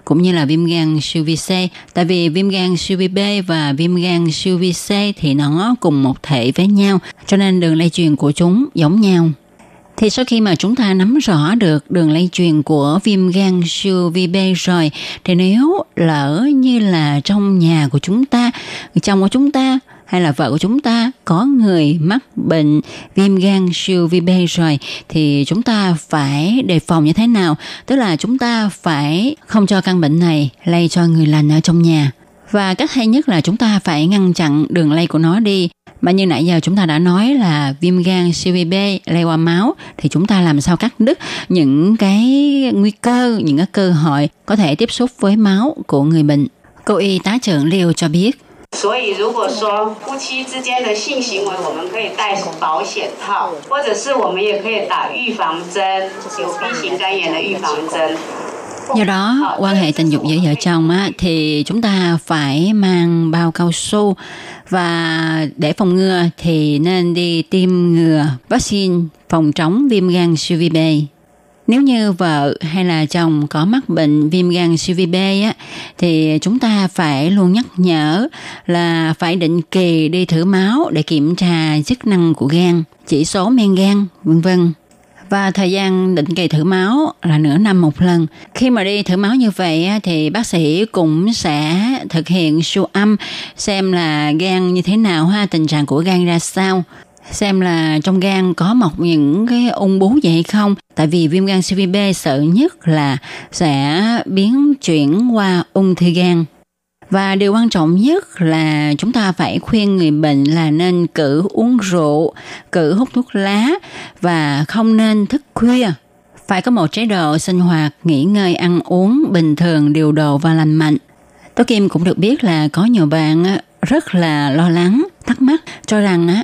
cũng như là viêm gan siêu vi C. Tại vì viêm gan siêu vi B và viêm gan siêu vi C thì nó cùng một thể với nhau, cho nên đường lây truyền của chúng giống nhau. Thì sau khi mà chúng ta nắm rõ được đường lây truyền của viêm gan siêu vi B rồi, thì nếu lỡ như là trong nhà của chúng ta, chồng của chúng ta hay là vợ của chúng ta có người mắc bệnh viêm gan siêu vi B rồi thì chúng ta phải đề phòng như thế nào? Tức là chúng ta phải không cho căn bệnh này lây cho người lành ở trong nhà. Và cách hay nhất là chúng ta phải ngăn chặn đường lây của nó đi. Mà như nãy giờ chúng ta đã nói là viêm gan siêu vi B lây qua máu thì chúng ta làm sao cắt đứt những cái nguy cơ, những cái cơ hội có thể tiếp xúc với máu của người bệnh. Cô y tá trưởng Liêu cho biết. 所以，如果说夫妻之间的性行为，我们可以戴保险套，或者是我们也可以打预防针，有 B 型肝炎的预防针。 Do đó, quan hệ tình dục giữa vợ chồng á, thì chúng ta phải mang bao cao su và để phòng ngừa thì nên đi tiêm ngừa vaccine phòng chống viêm gan siêu vi B. Nếu như vợ hay là chồng có mắc bệnh viêm gan siêu vi B á, thì chúng ta phải luôn nhắc nhở là phải định kỳ đi thử máu để kiểm tra chức năng của gan, chỉ số men gan, vân vân và thời gian định kỳ thử máu là nửa năm một lần. Khi mà đi thử máu như vậy thì bác sĩ cũng sẽ thực hiện siêu âm xem là gan như thế nào ha, tình trạng của gan ra sao xem là trong gan có mọc những cái ung bú gì hay không tại vì viêm gan siêu vi B sợ nhất là sẽ biến chuyển qua ung thư gan và điều quan trọng nhất là chúng ta phải khuyên người bệnh là nên cử uống rượu, cử hút thuốc lá và không nên thức khuya. Phải có một chế độ sinh hoạt, nghỉ ngơi, ăn uống bình thường, điều độ và lành mạnh. Tố Kim cũng được biết là có nhiều bạn rất là lo lắng, thắc mắc cho rằng á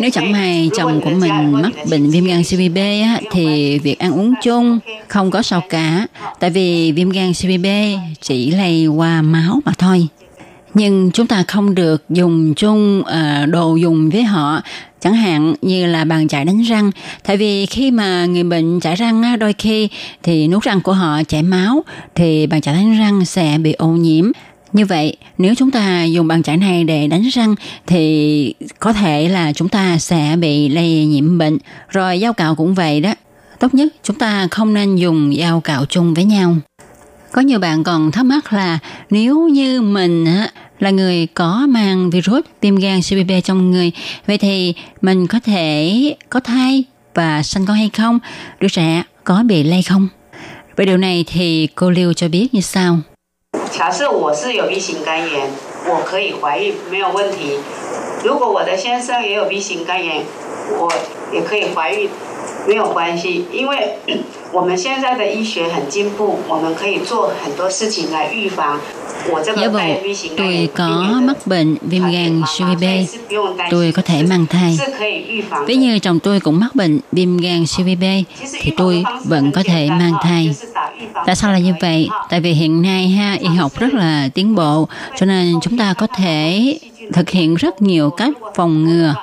Nếu chẳng may chồng của mình mắc bệnh viêm gan CVB B á, thì việc ăn uống chung không có sao cả. Tại vì viêm gan CVB B chỉ lây qua máu mà thôi. Nhưng chúng ta không được dùng chung uh, đồ dùng với họ chẳng hạn như là bàn chải đánh răng tại vì khi mà người bệnh chải răng á, đôi khi thì nút răng của họ chảy máu thì bàn chải đánh răng sẽ bị ô nhiễm như vậy nếu chúng ta dùng bàn chải này để đánh răng thì có thể là chúng ta sẽ bị lây nhiễm bệnh rồi dao cạo cũng vậy đó tốt nhất chúng ta không nên dùng dao cạo chung với nhau có nhiều bạn còn thắc mắc là nếu như mình là người có mang virus viêm gan siêu B trong người, vậy thì mình có thể có thai và sanh con hay không? Đứa trẻ có bị lây không? Về điều này thì cô Liêu cho biết như sau. 假设我是有 B 型肝炎，我可以怀孕没有问题。如果我的先生也有 B 型肝炎，我也可以怀孕，没有关系，因为我们现在的医学很进步，我们可以做很多事情来预防。我这个 Giả bộ 带 B 型肝 tôi 炎 có mắc bệnh viêm gan siêu vi B, 是不用担心 tôi có thể mang thai. 是可以预防的。 Ví như chồng tôi cũng mắc bệnh viêm gan siêu vi B, thì tôi vẫn có thể mang thai. Tại sao là như vậy? Tại vì hiện nay ha y học rất là tiến bộ, cho nên chúng ta có thể thực hiện rất nhiều cách phòng ngừa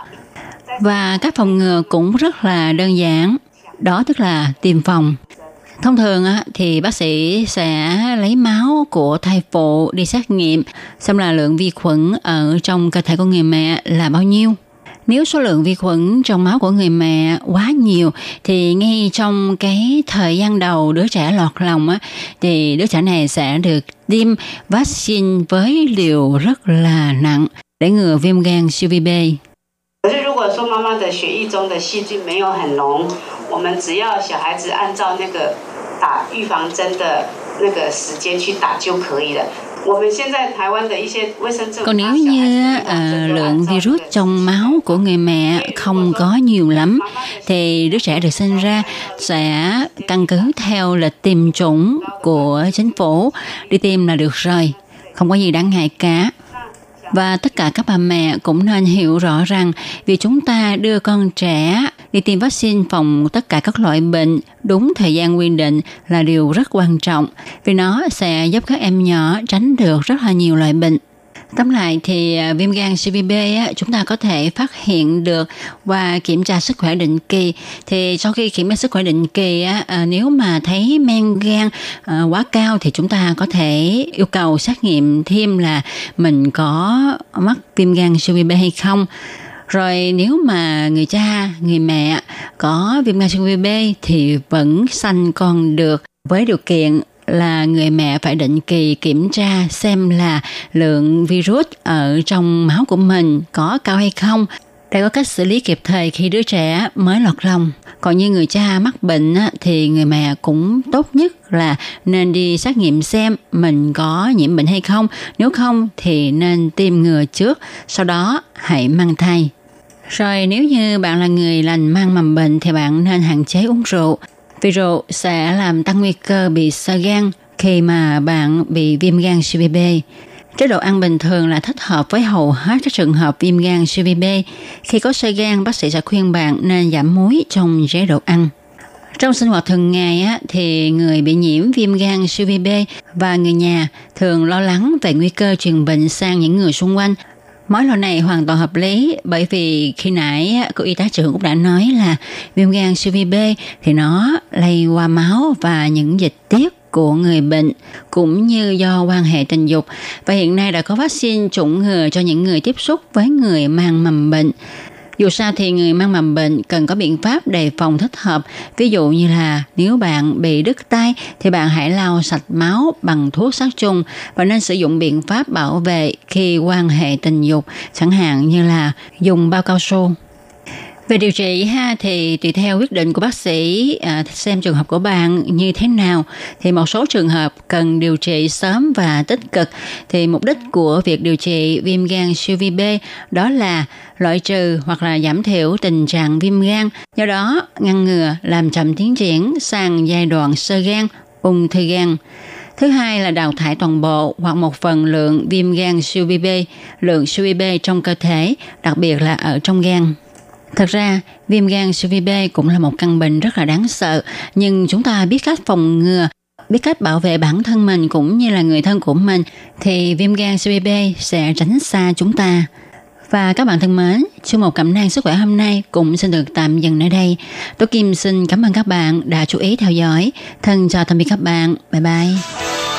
và các phòng ngừa cũng rất là đơn giản. Đó tức là tiêm phòng. Thông thường thì bác sĩ sẽ lấy máu của thai phụ đi xét nghiệm xem là lượng vi khuẩn ở trong cơ thể của người mẹ là bao nhiêu. Nếu số lượng vi khuẩn trong máu của người mẹ quá nhiều thì ngay trong cái thời gian đầu đứa trẻ lọt lòng á thì đứa trẻ này sẽ được tiêm vaccine với liều rất là nặng để ngừa viêm gan siêu vi B. 可是如果说妈妈的血液中的细菌没有很浓，我们只要小孩子按照那个打预防针的那个时间去打就可以了。 còn nếu như à, lượng virus trong máu của người mẹ không có nhiều lắm, thì đứa trẻ được sinh ra sẽ căn cứ theo lịch tiêm chủng của chính phủ đi tiêm là được rồi, không có gì đáng ngại cả. Và tất cả các bà mẹ cũng nên hiểu rõ rằng vì chúng ta đưa con trẻ đi tiêm vaccine phòng tất cả các loại bệnh đúng thời gian quy định là điều rất quan trọng vì nó sẽ giúp các em nhỏ tránh được rất là nhiều loại bệnh. Tóm lại thì à, viêm gan CVB chúng ta có thể phát hiện được và kiểm tra sức khỏe định kỳ. Thì sau khi kiểm tra sức khỏe định kỳ à, nếu mà thấy men gan à, quá cao thì chúng ta có thể yêu cầu xét nghiệm thêm là mình có mắc viêm gan CVB hay không. Rồi nếu mà người cha, người mẹ có viêm gan siêu vi B thì vẫn sanh con được với điều kiện là người mẹ phải định kỳ kiểm tra xem là lượng virus ở trong máu của mình có cao hay không để có cách xử lý kịp thời khi đứa trẻ mới lọt lòng. Còn như người cha mắc bệnh thì người mẹ cũng tốt nhất là nên đi xét nghiệm xem mình có nhiễm bệnh hay không. Nếu không thì nên tiêm ngừa trước, sau đó hãy mang thai. Rồi nếu như bạn là người lành mang mầm bệnh thì bạn nên hạn chế uống rượu. Vì rượu sẽ làm tăng nguy cơ bị sơ gan khi mà bạn bị viêm gan CVB. B. Chế độ ăn bình thường là thích hợp với hầu hết các trường hợp viêm gan CVB. B. Khi có sơ gan, bác sĩ sẽ khuyên bạn nên giảm muối trong chế độ ăn. Trong sinh hoạt thường ngày á, thì người bị nhiễm viêm gan siêu vi B và người nhà thường lo lắng về nguy cơ truyền bệnh sang những người xung quanh Mối lo này hoàn toàn hợp lý, bởi vì khi nãy cô y tá trưởng cũng đã nói là viêm gan siêu vi B thì nó lây qua máu và những dịch tiết của người bệnh cũng như do quan hệ tình dục và hiện nay đã có vaccine chủng ngừa cho những người tiếp xúc với người mang mầm bệnh. Dù sao thì người mang mầm bệnh cần có biện pháp đề phòng thích hợp. Ví dụ như là nếu bạn bị đứt tay thì bạn hãy lau sạch máu bằng thuốc sát trùng và nên sử dụng biện pháp bảo vệ khi quan hệ tình dục, chẳng hạn như là dùng bao cao su. Về điều trị ha thì tùy theo quyết định của bác sĩ à, xem trường hợp của bạn như thế nào. Thì một số trường hợp cần điều trị sớm và tích cực. Thì mục đích của việc điều trị viêm gan siêu vi B đó là loại trừ hoặc là giảm thiểu tình trạng viêm gan. Do đó ngăn ngừa làm chậm tiến triển sang giai đoạn sơ gan ung thư gan. Thứ hai là đào thải toàn bộ hoặc một phần lượng viêm gan siêu vi B, lượng siêu vi B trong cơ thể, đặc biệt là ở trong gan. Thật ra, viêm gan siêu vi B cũng là một căn bệnh rất là đáng sợ, nhưng chúng ta biết cách phòng ngừa, biết cách bảo vệ bản thân mình cũng như là người thân của mình, thì viêm gan siêu vi B sẽ tránh xa chúng ta. Và các bạn thân mến, chương một cảm năng sức khỏe hôm nay cũng xin được tạm dừng nơi đây. Tôi Kim xin cảm ơn các bạn đã chú ý theo dõi. Thân chào tạm biệt các bạn. Bye bye.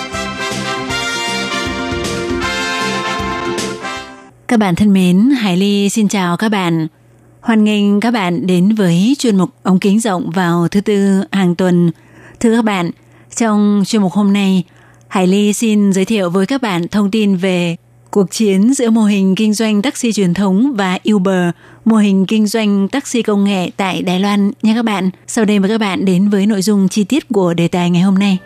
Các bạn thân mến, Hải Ly xin chào các bạn. Hoan nghênh các bạn đến với chuyên mục ống kính rộng vào thứ tư hàng tuần. Thưa các bạn, trong chuyên mục hôm nay, Hải Ly xin giới thiệu với các bạn thông tin về cuộc chiến giữa mô hình kinh doanh taxi truyền thống và Uber, mô hình kinh doanh taxi công nghệ tại Đài Loan nha các bạn. Sau đây mời các bạn đến với nội dung chi tiết của đề tài ngày hôm nay.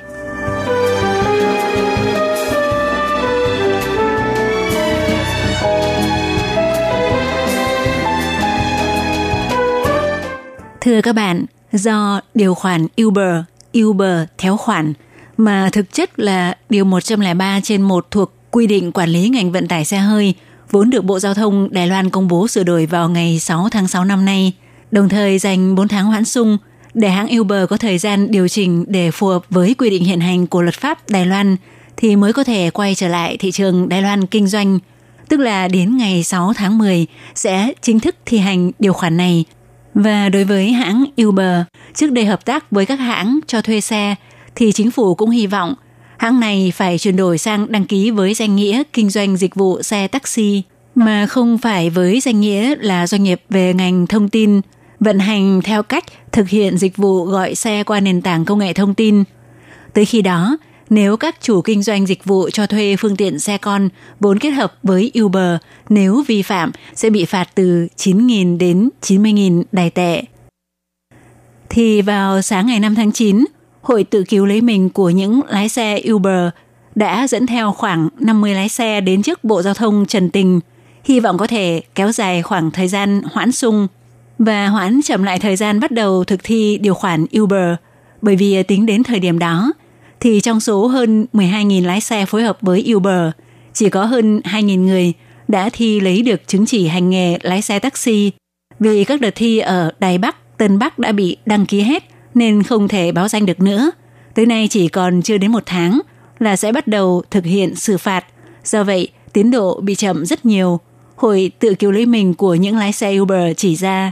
Thưa các bạn, do điều khoản Uber, Uber theo khoản mà thực chất là điều 103 trên 1 thuộc quy định quản lý ngành vận tải xe hơi vốn được Bộ Giao thông Đài Loan công bố sửa đổi vào ngày 6 tháng 6 năm nay, đồng thời dành 4 tháng hoãn sung để hãng Uber có thời gian điều chỉnh để phù hợp với quy định hiện hành của luật pháp Đài Loan thì mới có thể quay trở lại thị trường Đài Loan kinh doanh, tức là đến ngày 6 tháng 10 sẽ chính thức thi hành điều khoản này. Và đối với hãng Uber, trước đây hợp tác với các hãng cho thuê xe thì chính phủ cũng hy vọng hãng này phải chuyển đổi sang đăng ký với danh nghĩa kinh doanh dịch vụ xe taxi mà không phải với danh nghĩa là doanh nghiệp về ngành thông tin, vận hành theo cách thực hiện dịch vụ gọi xe qua nền tảng công nghệ thông tin. Tới khi đó, nếu các chủ kinh doanh dịch vụ cho thuê phương tiện xe con vốn kết hợp với Uber, nếu vi phạm sẽ bị phạt từ 9.000 đến 90.000 đài tệ. Thì vào sáng ngày 5 tháng 9, Hội tự cứu lấy mình của những lái xe Uber đã dẫn theo khoảng 50 lái xe đến trước Bộ Giao thông Trần Tình, hy vọng có thể kéo dài khoảng thời gian hoãn sung và hoãn chậm lại thời gian bắt đầu thực thi điều khoản Uber, bởi vì tính đến thời điểm đó, thì trong số hơn 12.000 lái xe phối hợp với Uber, chỉ có hơn 2.000 người đã thi lấy được chứng chỉ hành nghề lái xe taxi vì các đợt thi ở Đài Bắc, Tân Bắc đã bị đăng ký hết nên không thể báo danh được nữa. Tới nay chỉ còn chưa đến một tháng là sẽ bắt đầu thực hiện xử phạt. Do vậy, tiến độ bị chậm rất nhiều. Hội tự cứu lấy mình của những lái xe Uber chỉ ra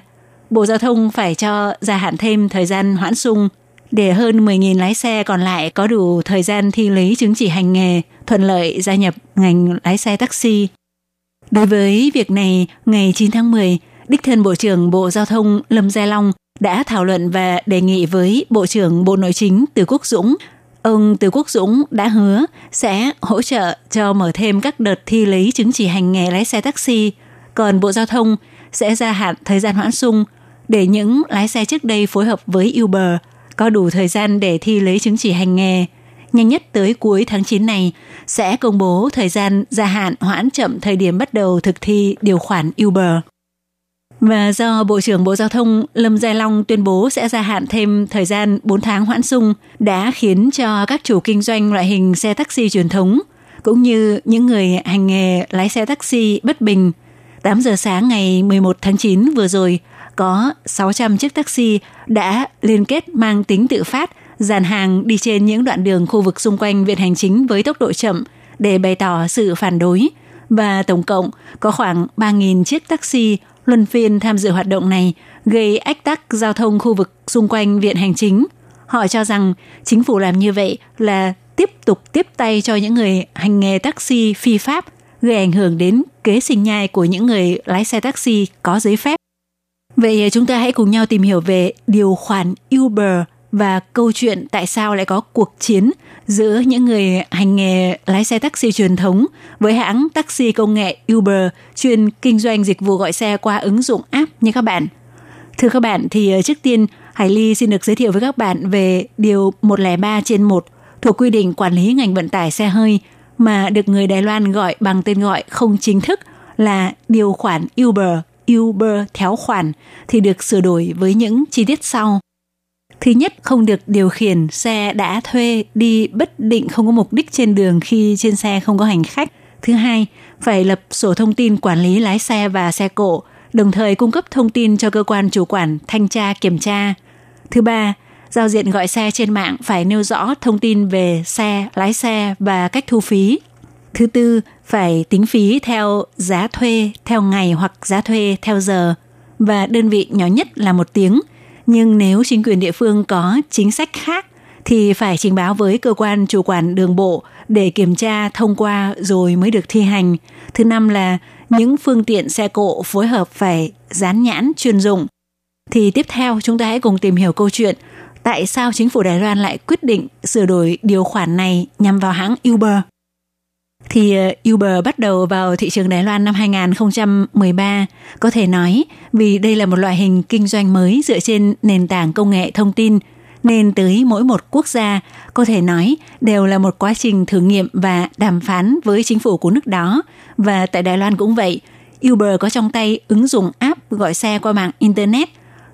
Bộ Giao thông phải cho gia hạn thêm thời gian hoãn sung để hơn 10.000 lái xe còn lại có đủ thời gian thi lấy chứng chỉ hành nghề, thuận lợi gia nhập ngành lái xe taxi. Đối với việc này, ngày 9 tháng 10, đích thân Bộ trưởng Bộ Giao thông Lâm Gia Long đã thảo luận và đề nghị với Bộ trưởng Bộ Nội chính Từ Quốc Dũng. Ông Từ Quốc Dũng đã hứa sẽ hỗ trợ cho mở thêm các đợt thi lấy chứng chỉ hành nghề lái xe taxi, còn Bộ Giao thông sẽ gia hạn thời gian hoãn sung để những lái xe trước đây phối hợp với Uber có đủ thời gian để thi lấy chứng chỉ hành nghề. Nhanh nhất tới cuối tháng 9 này sẽ công bố thời gian gia hạn hoãn chậm thời điểm bắt đầu thực thi điều khoản Uber. Và do Bộ trưởng Bộ Giao thông Lâm Gia Long tuyên bố sẽ gia hạn thêm thời gian 4 tháng hoãn sung đã khiến cho các chủ kinh doanh loại hình xe taxi truyền thống cũng như những người hành nghề lái xe taxi bất bình. 8 giờ sáng ngày 11 tháng 9 vừa rồi, có 600 chiếc taxi đã liên kết mang tính tự phát dàn hàng đi trên những đoạn đường khu vực xung quanh viện hành chính với tốc độ chậm để bày tỏ sự phản đối và tổng cộng có khoảng 3.000 chiếc taxi luân phiên tham dự hoạt động này gây ách tắc giao thông khu vực xung quanh viện hành chính. Họ cho rằng chính phủ làm như vậy là tiếp tục tiếp tay cho những người hành nghề taxi phi pháp, gây ảnh hưởng đến kế sinh nhai của những người lái xe taxi có giấy phép. Vậy chúng ta hãy cùng nhau tìm hiểu về điều khoản Uber và câu chuyện tại sao lại có cuộc chiến giữa những người hành nghề lái xe taxi truyền thống với hãng taxi công nghệ Uber chuyên kinh doanh dịch vụ gọi xe qua ứng dụng app như các bạn. Thưa các bạn, thì ờ, trước tiên Hải Ly xin được giới thiệu với các bạn về Điều 103 trên 1 thuộc quy định quản lý ngành vận tải xe hơi mà được người Đài Loan gọi bằng tên gọi không chính thức là điều khoản Uber, Uber theo khoản thì được sửa đổi với những chi tiết sau. Thứ nhất, không được điều khiển xe đã thuê đi bất định không có mục đích trên đường khi trên xe không có hành khách. Thứ hai, phải lập sổ thông tin quản lý lái xe và xe cộ, đồng thời cung cấp thông tin cho cơ quan chủ quản thanh tra kiểm tra. Thứ ba, giao diện gọi xe trên mạng phải nêu rõ thông tin về xe, lái xe và cách thu phí. Thứ tư, phải tính phí theo giá thuê theo ngày hoặc giá thuê theo giờ và đơn vị nhỏ nhất là một tiếng. Nhưng nếu chính quyền địa phương có chính sách khác thì phải trình báo với cơ quan chủ quản đường bộ để kiểm tra thông qua rồi mới được thi hành. Thứ năm là những phương tiện xe cộ phối hợp phải dán nhãn chuyên dụng. Thì tiếp theo chúng ta hãy cùng tìm hiểu câu chuyện tại sao chính phủ Đài Loan lại quyết định sửa đổi điều khoản này nhằm vào hãng Uber. Thì ờ, Uber bắt đầu vào thị trường Đài Loan năm 2013, có thể nói vì đây là một loại hình kinh doanh mới dựa trên nền tảng công nghệ thông tin – nên tới mỗi một quốc gia có thể nói đều là một quá trình thử nghiệm và đàm phán với chính phủ của nước đó. Và tại Đài Loan cũng vậy, Uber có trong tay ứng dụng app gọi xe qua mạng Internet.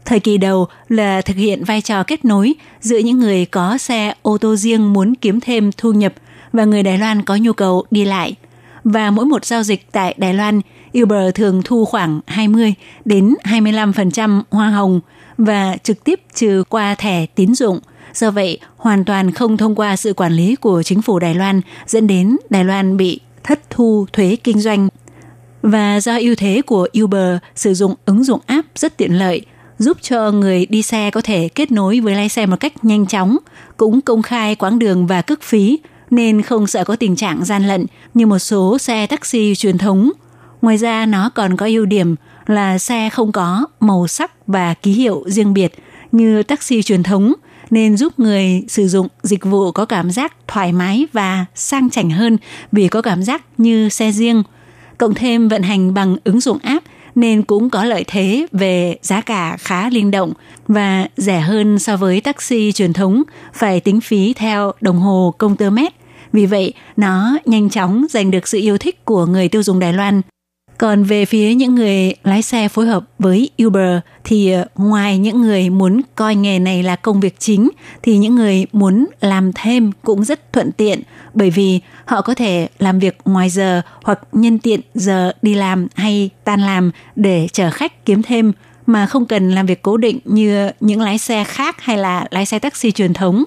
Thời kỳ đầu là thực hiện vai trò kết nối giữa những người có xe ô tô riêng muốn kiếm thêm thu nhập và người Đài Loan có nhu cầu đi lại. Và mỗi một giao dịch tại Đài Loan, Uber thường thu khoảng 20 đến 25% hoa hồng – và trực tiếp trừ qua thẻ tín dụng. Do vậy, hoàn toàn không thông qua sự quản lý của chính phủ Đài Loan, dẫn đến Đài Loan bị thất thu thuế kinh doanh. Và do ưu thế của Uber sử dụng ứng dụng app rất tiện lợi, giúp cho người đi xe có thể kết nối với lái xe một cách nhanh chóng, cũng công khai quãng đường và cước phí, nên không sợ có tình trạng gian lận như một số xe taxi truyền thống. Ngoài ra, nó còn có ưu điểm là xe không có màu sắc và ký hiệu riêng biệt như taxi truyền thống, nên giúp người sử dụng dịch vụ có cảm giác thoải mái và sang chảnh hơn vì có cảm giác như xe riêng. Cộng thêm vận hành bằng ứng dụng app nên cũng có lợi thế về giá cả khá linh động và rẻ hơn so với taxi truyền thống, phải tính phí theo đồng hồ, công tơ mét. Vì vậy, nó nhanh chóng giành được sự yêu thích của người tiêu dùng Đài Loan còn về phía những người lái xe phối hợp với Uber thì ờ, ngoài những người muốn coi nghề này là công việc chính thì những người muốn làm thêm cũng rất thuận tiện bởi vì họ có thể làm việc ngoài giờ hoặc nhân tiện giờ đi làm hay tan làm để chở khách kiếm thêm mà không cần làm việc cố định như những lái xe khác hay là lái xe taxi truyền thống.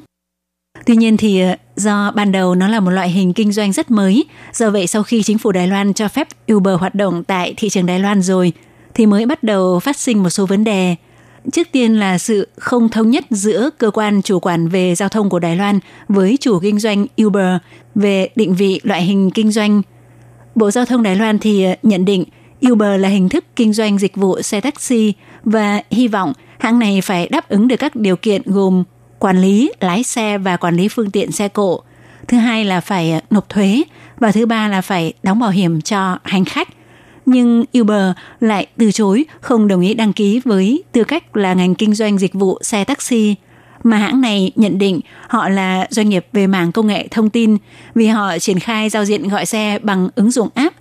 Tuy nhiên thì ờ, do ban đầu nó là một loại hình kinh doanh rất mới, do vậy sau khi chính phủ Đài Loan cho phép Uber hoạt động tại thị trường Đài Loan rồi, thì mới bắt đầu phát sinh một số vấn đề. Trước tiên là sự không thống nhất giữa cơ quan chủ quản về giao thông của Đài Loan với chủ kinh doanh Uber về định vị loại hình kinh doanh. Bộ Giao thông Đài Loan thì ờ, nhận định Uber là hình thức kinh doanh dịch vụ xe taxi và hy vọng hãng này phải đáp ứng được các điều kiện gồm quản lý lái xe và quản lý phương tiện xe cộ. Thứ hai là phải nộp thuế và thứ ba là phải đóng bảo hiểm cho hành khách. Nhưng Uber lại từ chối không đồng ý đăng ký với tư cách là ngành kinh doanh dịch vụ xe taxi mà hãng này nhận định họ là doanh nghiệp về mảng công nghệ thông tin vì họ triển khai giao diện gọi xe bằng ứng dụng app.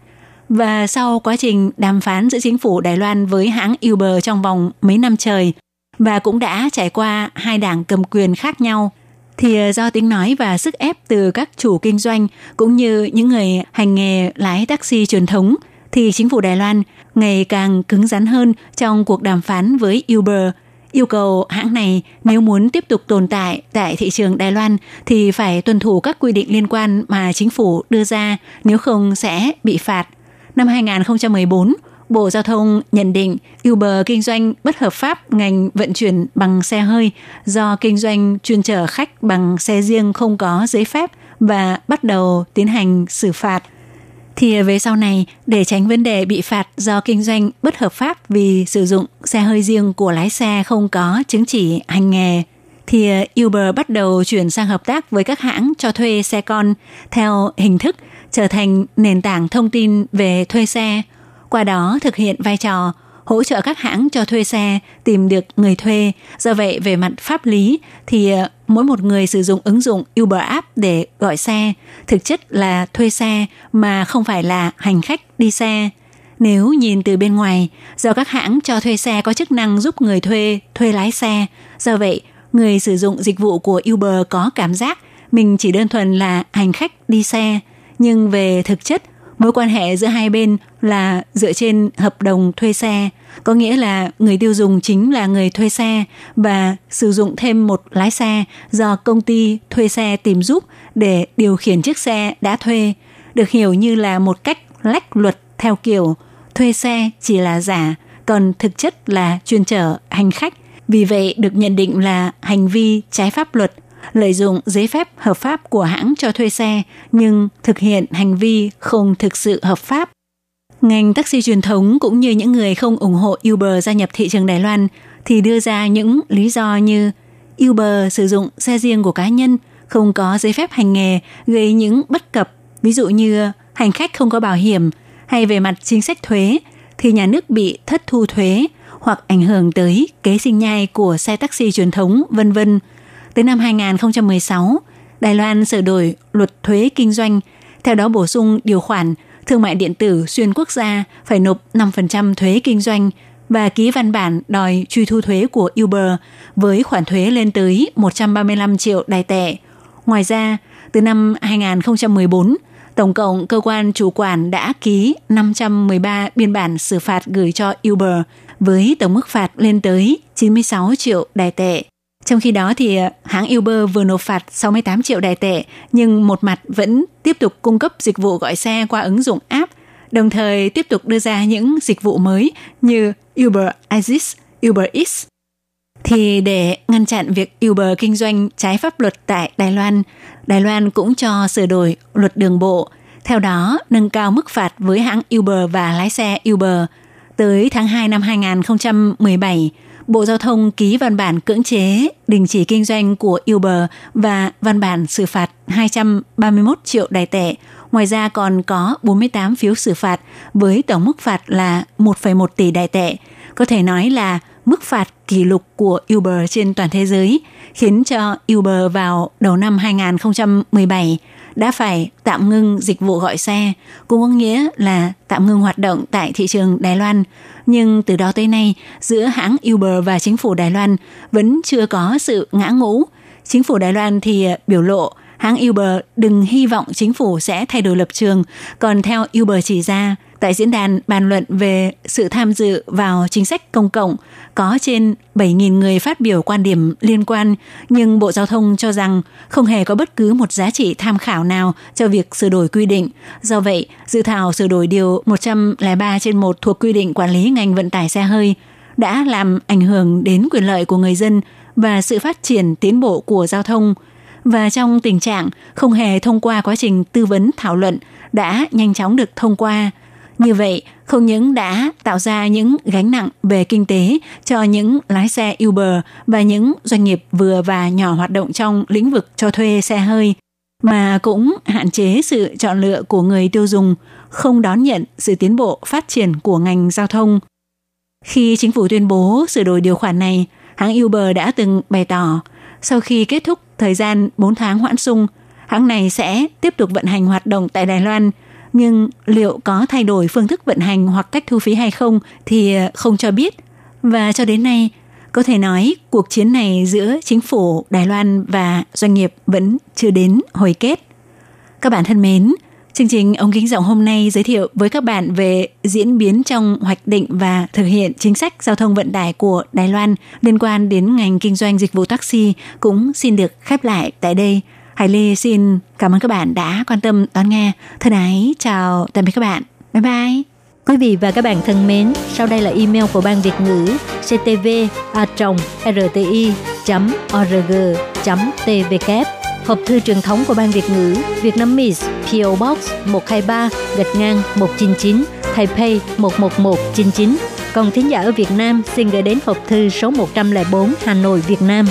Và sau quá trình đàm phán giữa chính phủ Đài Loan với hãng Uber trong vòng mấy năm trời, và cũng đã trải qua hai đảng cầm quyền khác nhau thì ờ, do tiếng nói và sức ép từ các chủ kinh doanh cũng như những người hành nghề lái taxi truyền thống thì chính phủ Đài Loan ngày càng cứng rắn hơn trong cuộc đàm phán với Uber yêu cầu hãng này nếu muốn tiếp tục tồn tại tại thị trường Đài Loan thì phải tuân thủ các quy định liên quan mà chính phủ đưa ra, nếu không sẽ bị phạt. Năm 2014, Bộ Giao thông nhận định Uber kinh doanh bất hợp pháp ngành vận chuyển bằng xe hơi do kinh doanh chuyên chở khách bằng xe riêng không có giấy phép và bắt đầu tiến hành xử phạt. Thì về sau này, để tránh vấn đề bị phạt do kinh doanh bất hợp pháp vì sử dụng xe hơi riêng của lái xe không có chứng chỉ hành nghề, thì Uber bắt đầu chuyển sang hợp tác với các hãng cho thuê xe con theo hình thức trở thành nền tảng thông tin về thuê xe qua đó thực hiện vai trò hỗ trợ các hãng cho thuê xe tìm được người thuê. Do vậy về mặt pháp lý thì ờ, mỗi một người sử dụng ứng dụng Uber app để gọi xe thực chất là thuê xe mà không phải là hành khách đi xe. Nếu nhìn từ bên ngoài, do các hãng cho thuê xe có chức năng giúp người thuê thuê lái xe, do vậy người sử dụng dịch vụ của Uber có cảm giác mình chỉ đơn thuần là hành khách đi xe, nhưng về thực chất Mối quan hệ giữa hai bên là dựa trên hợp đồng thuê xe, có nghĩa là người tiêu dùng chính là người thuê xe và sử dụng thêm một lái xe do công ty thuê xe tìm giúp để điều khiển chiếc xe đã thuê, được hiểu như là một cách lách luật theo kiểu thuê xe chỉ là giả, còn thực chất là chuyên chở hành khách. Vì vậy được nhận định là hành vi trái pháp luật lợi dụng giấy phép hợp pháp của hãng cho thuê xe nhưng thực hiện hành vi không thực sự hợp pháp. Ngành taxi truyền thống cũng như những người không ủng hộ Uber gia nhập thị trường Đài Loan thì đưa ra những lý do như Uber sử dụng xe riêng của cá nhân, không có giấy phép hành nghề, gây những bất cập, ví dụ như hành khách không có bảo hiểm hay về mặt chính sách thuế thì nhà nước bị thất thu thuế hoặc ảnh hưởng tới kế sinh nhai của xe taxi truyền thống, vân vân. Tới năm 2016, Đài Loan sửa đổi luật thuế kinh doanh, theo đó bổ sung điều khoản thương mại điện tử xuyên quốc gia phải nộp 5% thuế kinh doanh và ký văn bản đòi truy thu thuế của Uber với khoản thuế lên tới 135 triệu đài tệ. Ngoài ra, từ năm 2014, tổng cộng cơ quan chủ quản đã ký 513 biên bản xử phạt gửi cho Uber với tổng mức phạt lên tới 96 triệu đài tệ. Trong khi đó thì ờ, hãng Uber vừa nộp phạt 68 triệu đài tệ nhưng một mặt vẫn tiếp tục cung cấp dịch vụ gọi xe qua ứng dụng app, đồng thời tiếp tục đưa ra những dịch vụ mới như Uber Isis, Uber Eats. Thì để ngăn chặn việc Uber kinh doanh trái pháp luật tại Đài Loan, Đài Loan cũng cho sửa đổi luật đường bộ, theo đó nâng cao mức phạt với hãng Uber và lái xe Uber. Tới tháng 2 năm 2017, Bộ Giao thông ký văn bản cưỡng chế đình chỉ kinh doanh của Uber và văn bản xử phạt 231 triệu đài tệ. Ngoài ra còn có 48 phiếu xử phạt với tổng mức phạt là 1,1 tỷ đài tệ. Có thể nói là mức phạt kỷ lục của Uber trên toàn thế giới, khiến cho Uber vào đầu năm 2017 đã phải tạm ngưng dịch vụ gọi xe, cũng có nghĩa là tạm ngưng hoạt động tại thị trường Đài Loan. Nhưng từ đó tới nay, giữa hãng Uber và chính phủ Đài Loan vẫn chưa có sự ngã ngũ. Chính phủ Đài Loan thì biểu lộ hãng Uber đừng hy vọng chính phủ sẽ thay đổi lập trường, còn theo Uber chỉ ra, tại diễn đàn bàn luận về sự tham dự vào chính sách công cộng có trên 7.000 người phát biểu quan điểm liên quan, nhưng Bộ Giao thông cho rằng không hề có bất cứ một giá trị tham khảo nào cho việc sửa đổi quy định. Do vậy, dự thảo sửa đổi điều 103 trên 1 thuộc quy định quản lý ngành vận tải xe hơi đã làm ảnh hưởng đến quyền lợi của người dân và sự phát triển tiến bộ của giao thông. Và trong tình trạng không hề thông qua quá trình tư vấn thảo luận đã nhanh chóng được thông qua, như vậy, không những đã tạo ra những gánh nặng về kinh tế cho những lái xe Uber và những doanh nghiệp vừa và nhỏ hoạt động trong lĩnh vực cho thuê xe hơi, mà cũng hạn chế sự chọn lựa của người tiêu dùng, không đón nhận sự tiến bộ phát triển của ngành giao thông. Khi chính phủ tuyên bố sửa đổi điều khoản này, hãng Uber đã từng bày tỏ sau khi kết thúc thời gian 4 tháng hoãn sung, hãng này sẽ tiếp tục vận hành hoạt động tại Đài Loan – nhưng liệu có thay đổi phương thức vận hành hoặc cách thu phí hay không thì ờ, không cho biết. Và cho đến nay, có thể nói cuộc chiến này giữa chính phủ Đài Loan và doanh nghiệp vẫn chưa đến hồi kết. Các bạn thân mến, chương trình ống kính giọng hôm nay giới thiệu với các bạn về diễn biến trong hoạch định và thực hiện chính sách giao thông vận tải của Đài Loan liên quan đến ngành kinh doanh dịch vụ taxi cũng xin được khép lại tại đây. Hải Ly xin cảm ơn các bạn đã quan tâm đón nghe. Thân ái, chào tạm biệt các bạn. Bye bye. Quý vị và các bạn thân mến, sau đây là email của Ban Việt ngữ ctv a rti org tvk Hộp thư truyền thống của Ban Việt ngữ Việt Nam Miss PO Box 123 gạch ngang 199 Taipei 11199 Còn thính giả ở Việt Nam xin gửi đến hộp thư số 104 Hà Nội, Việt Nam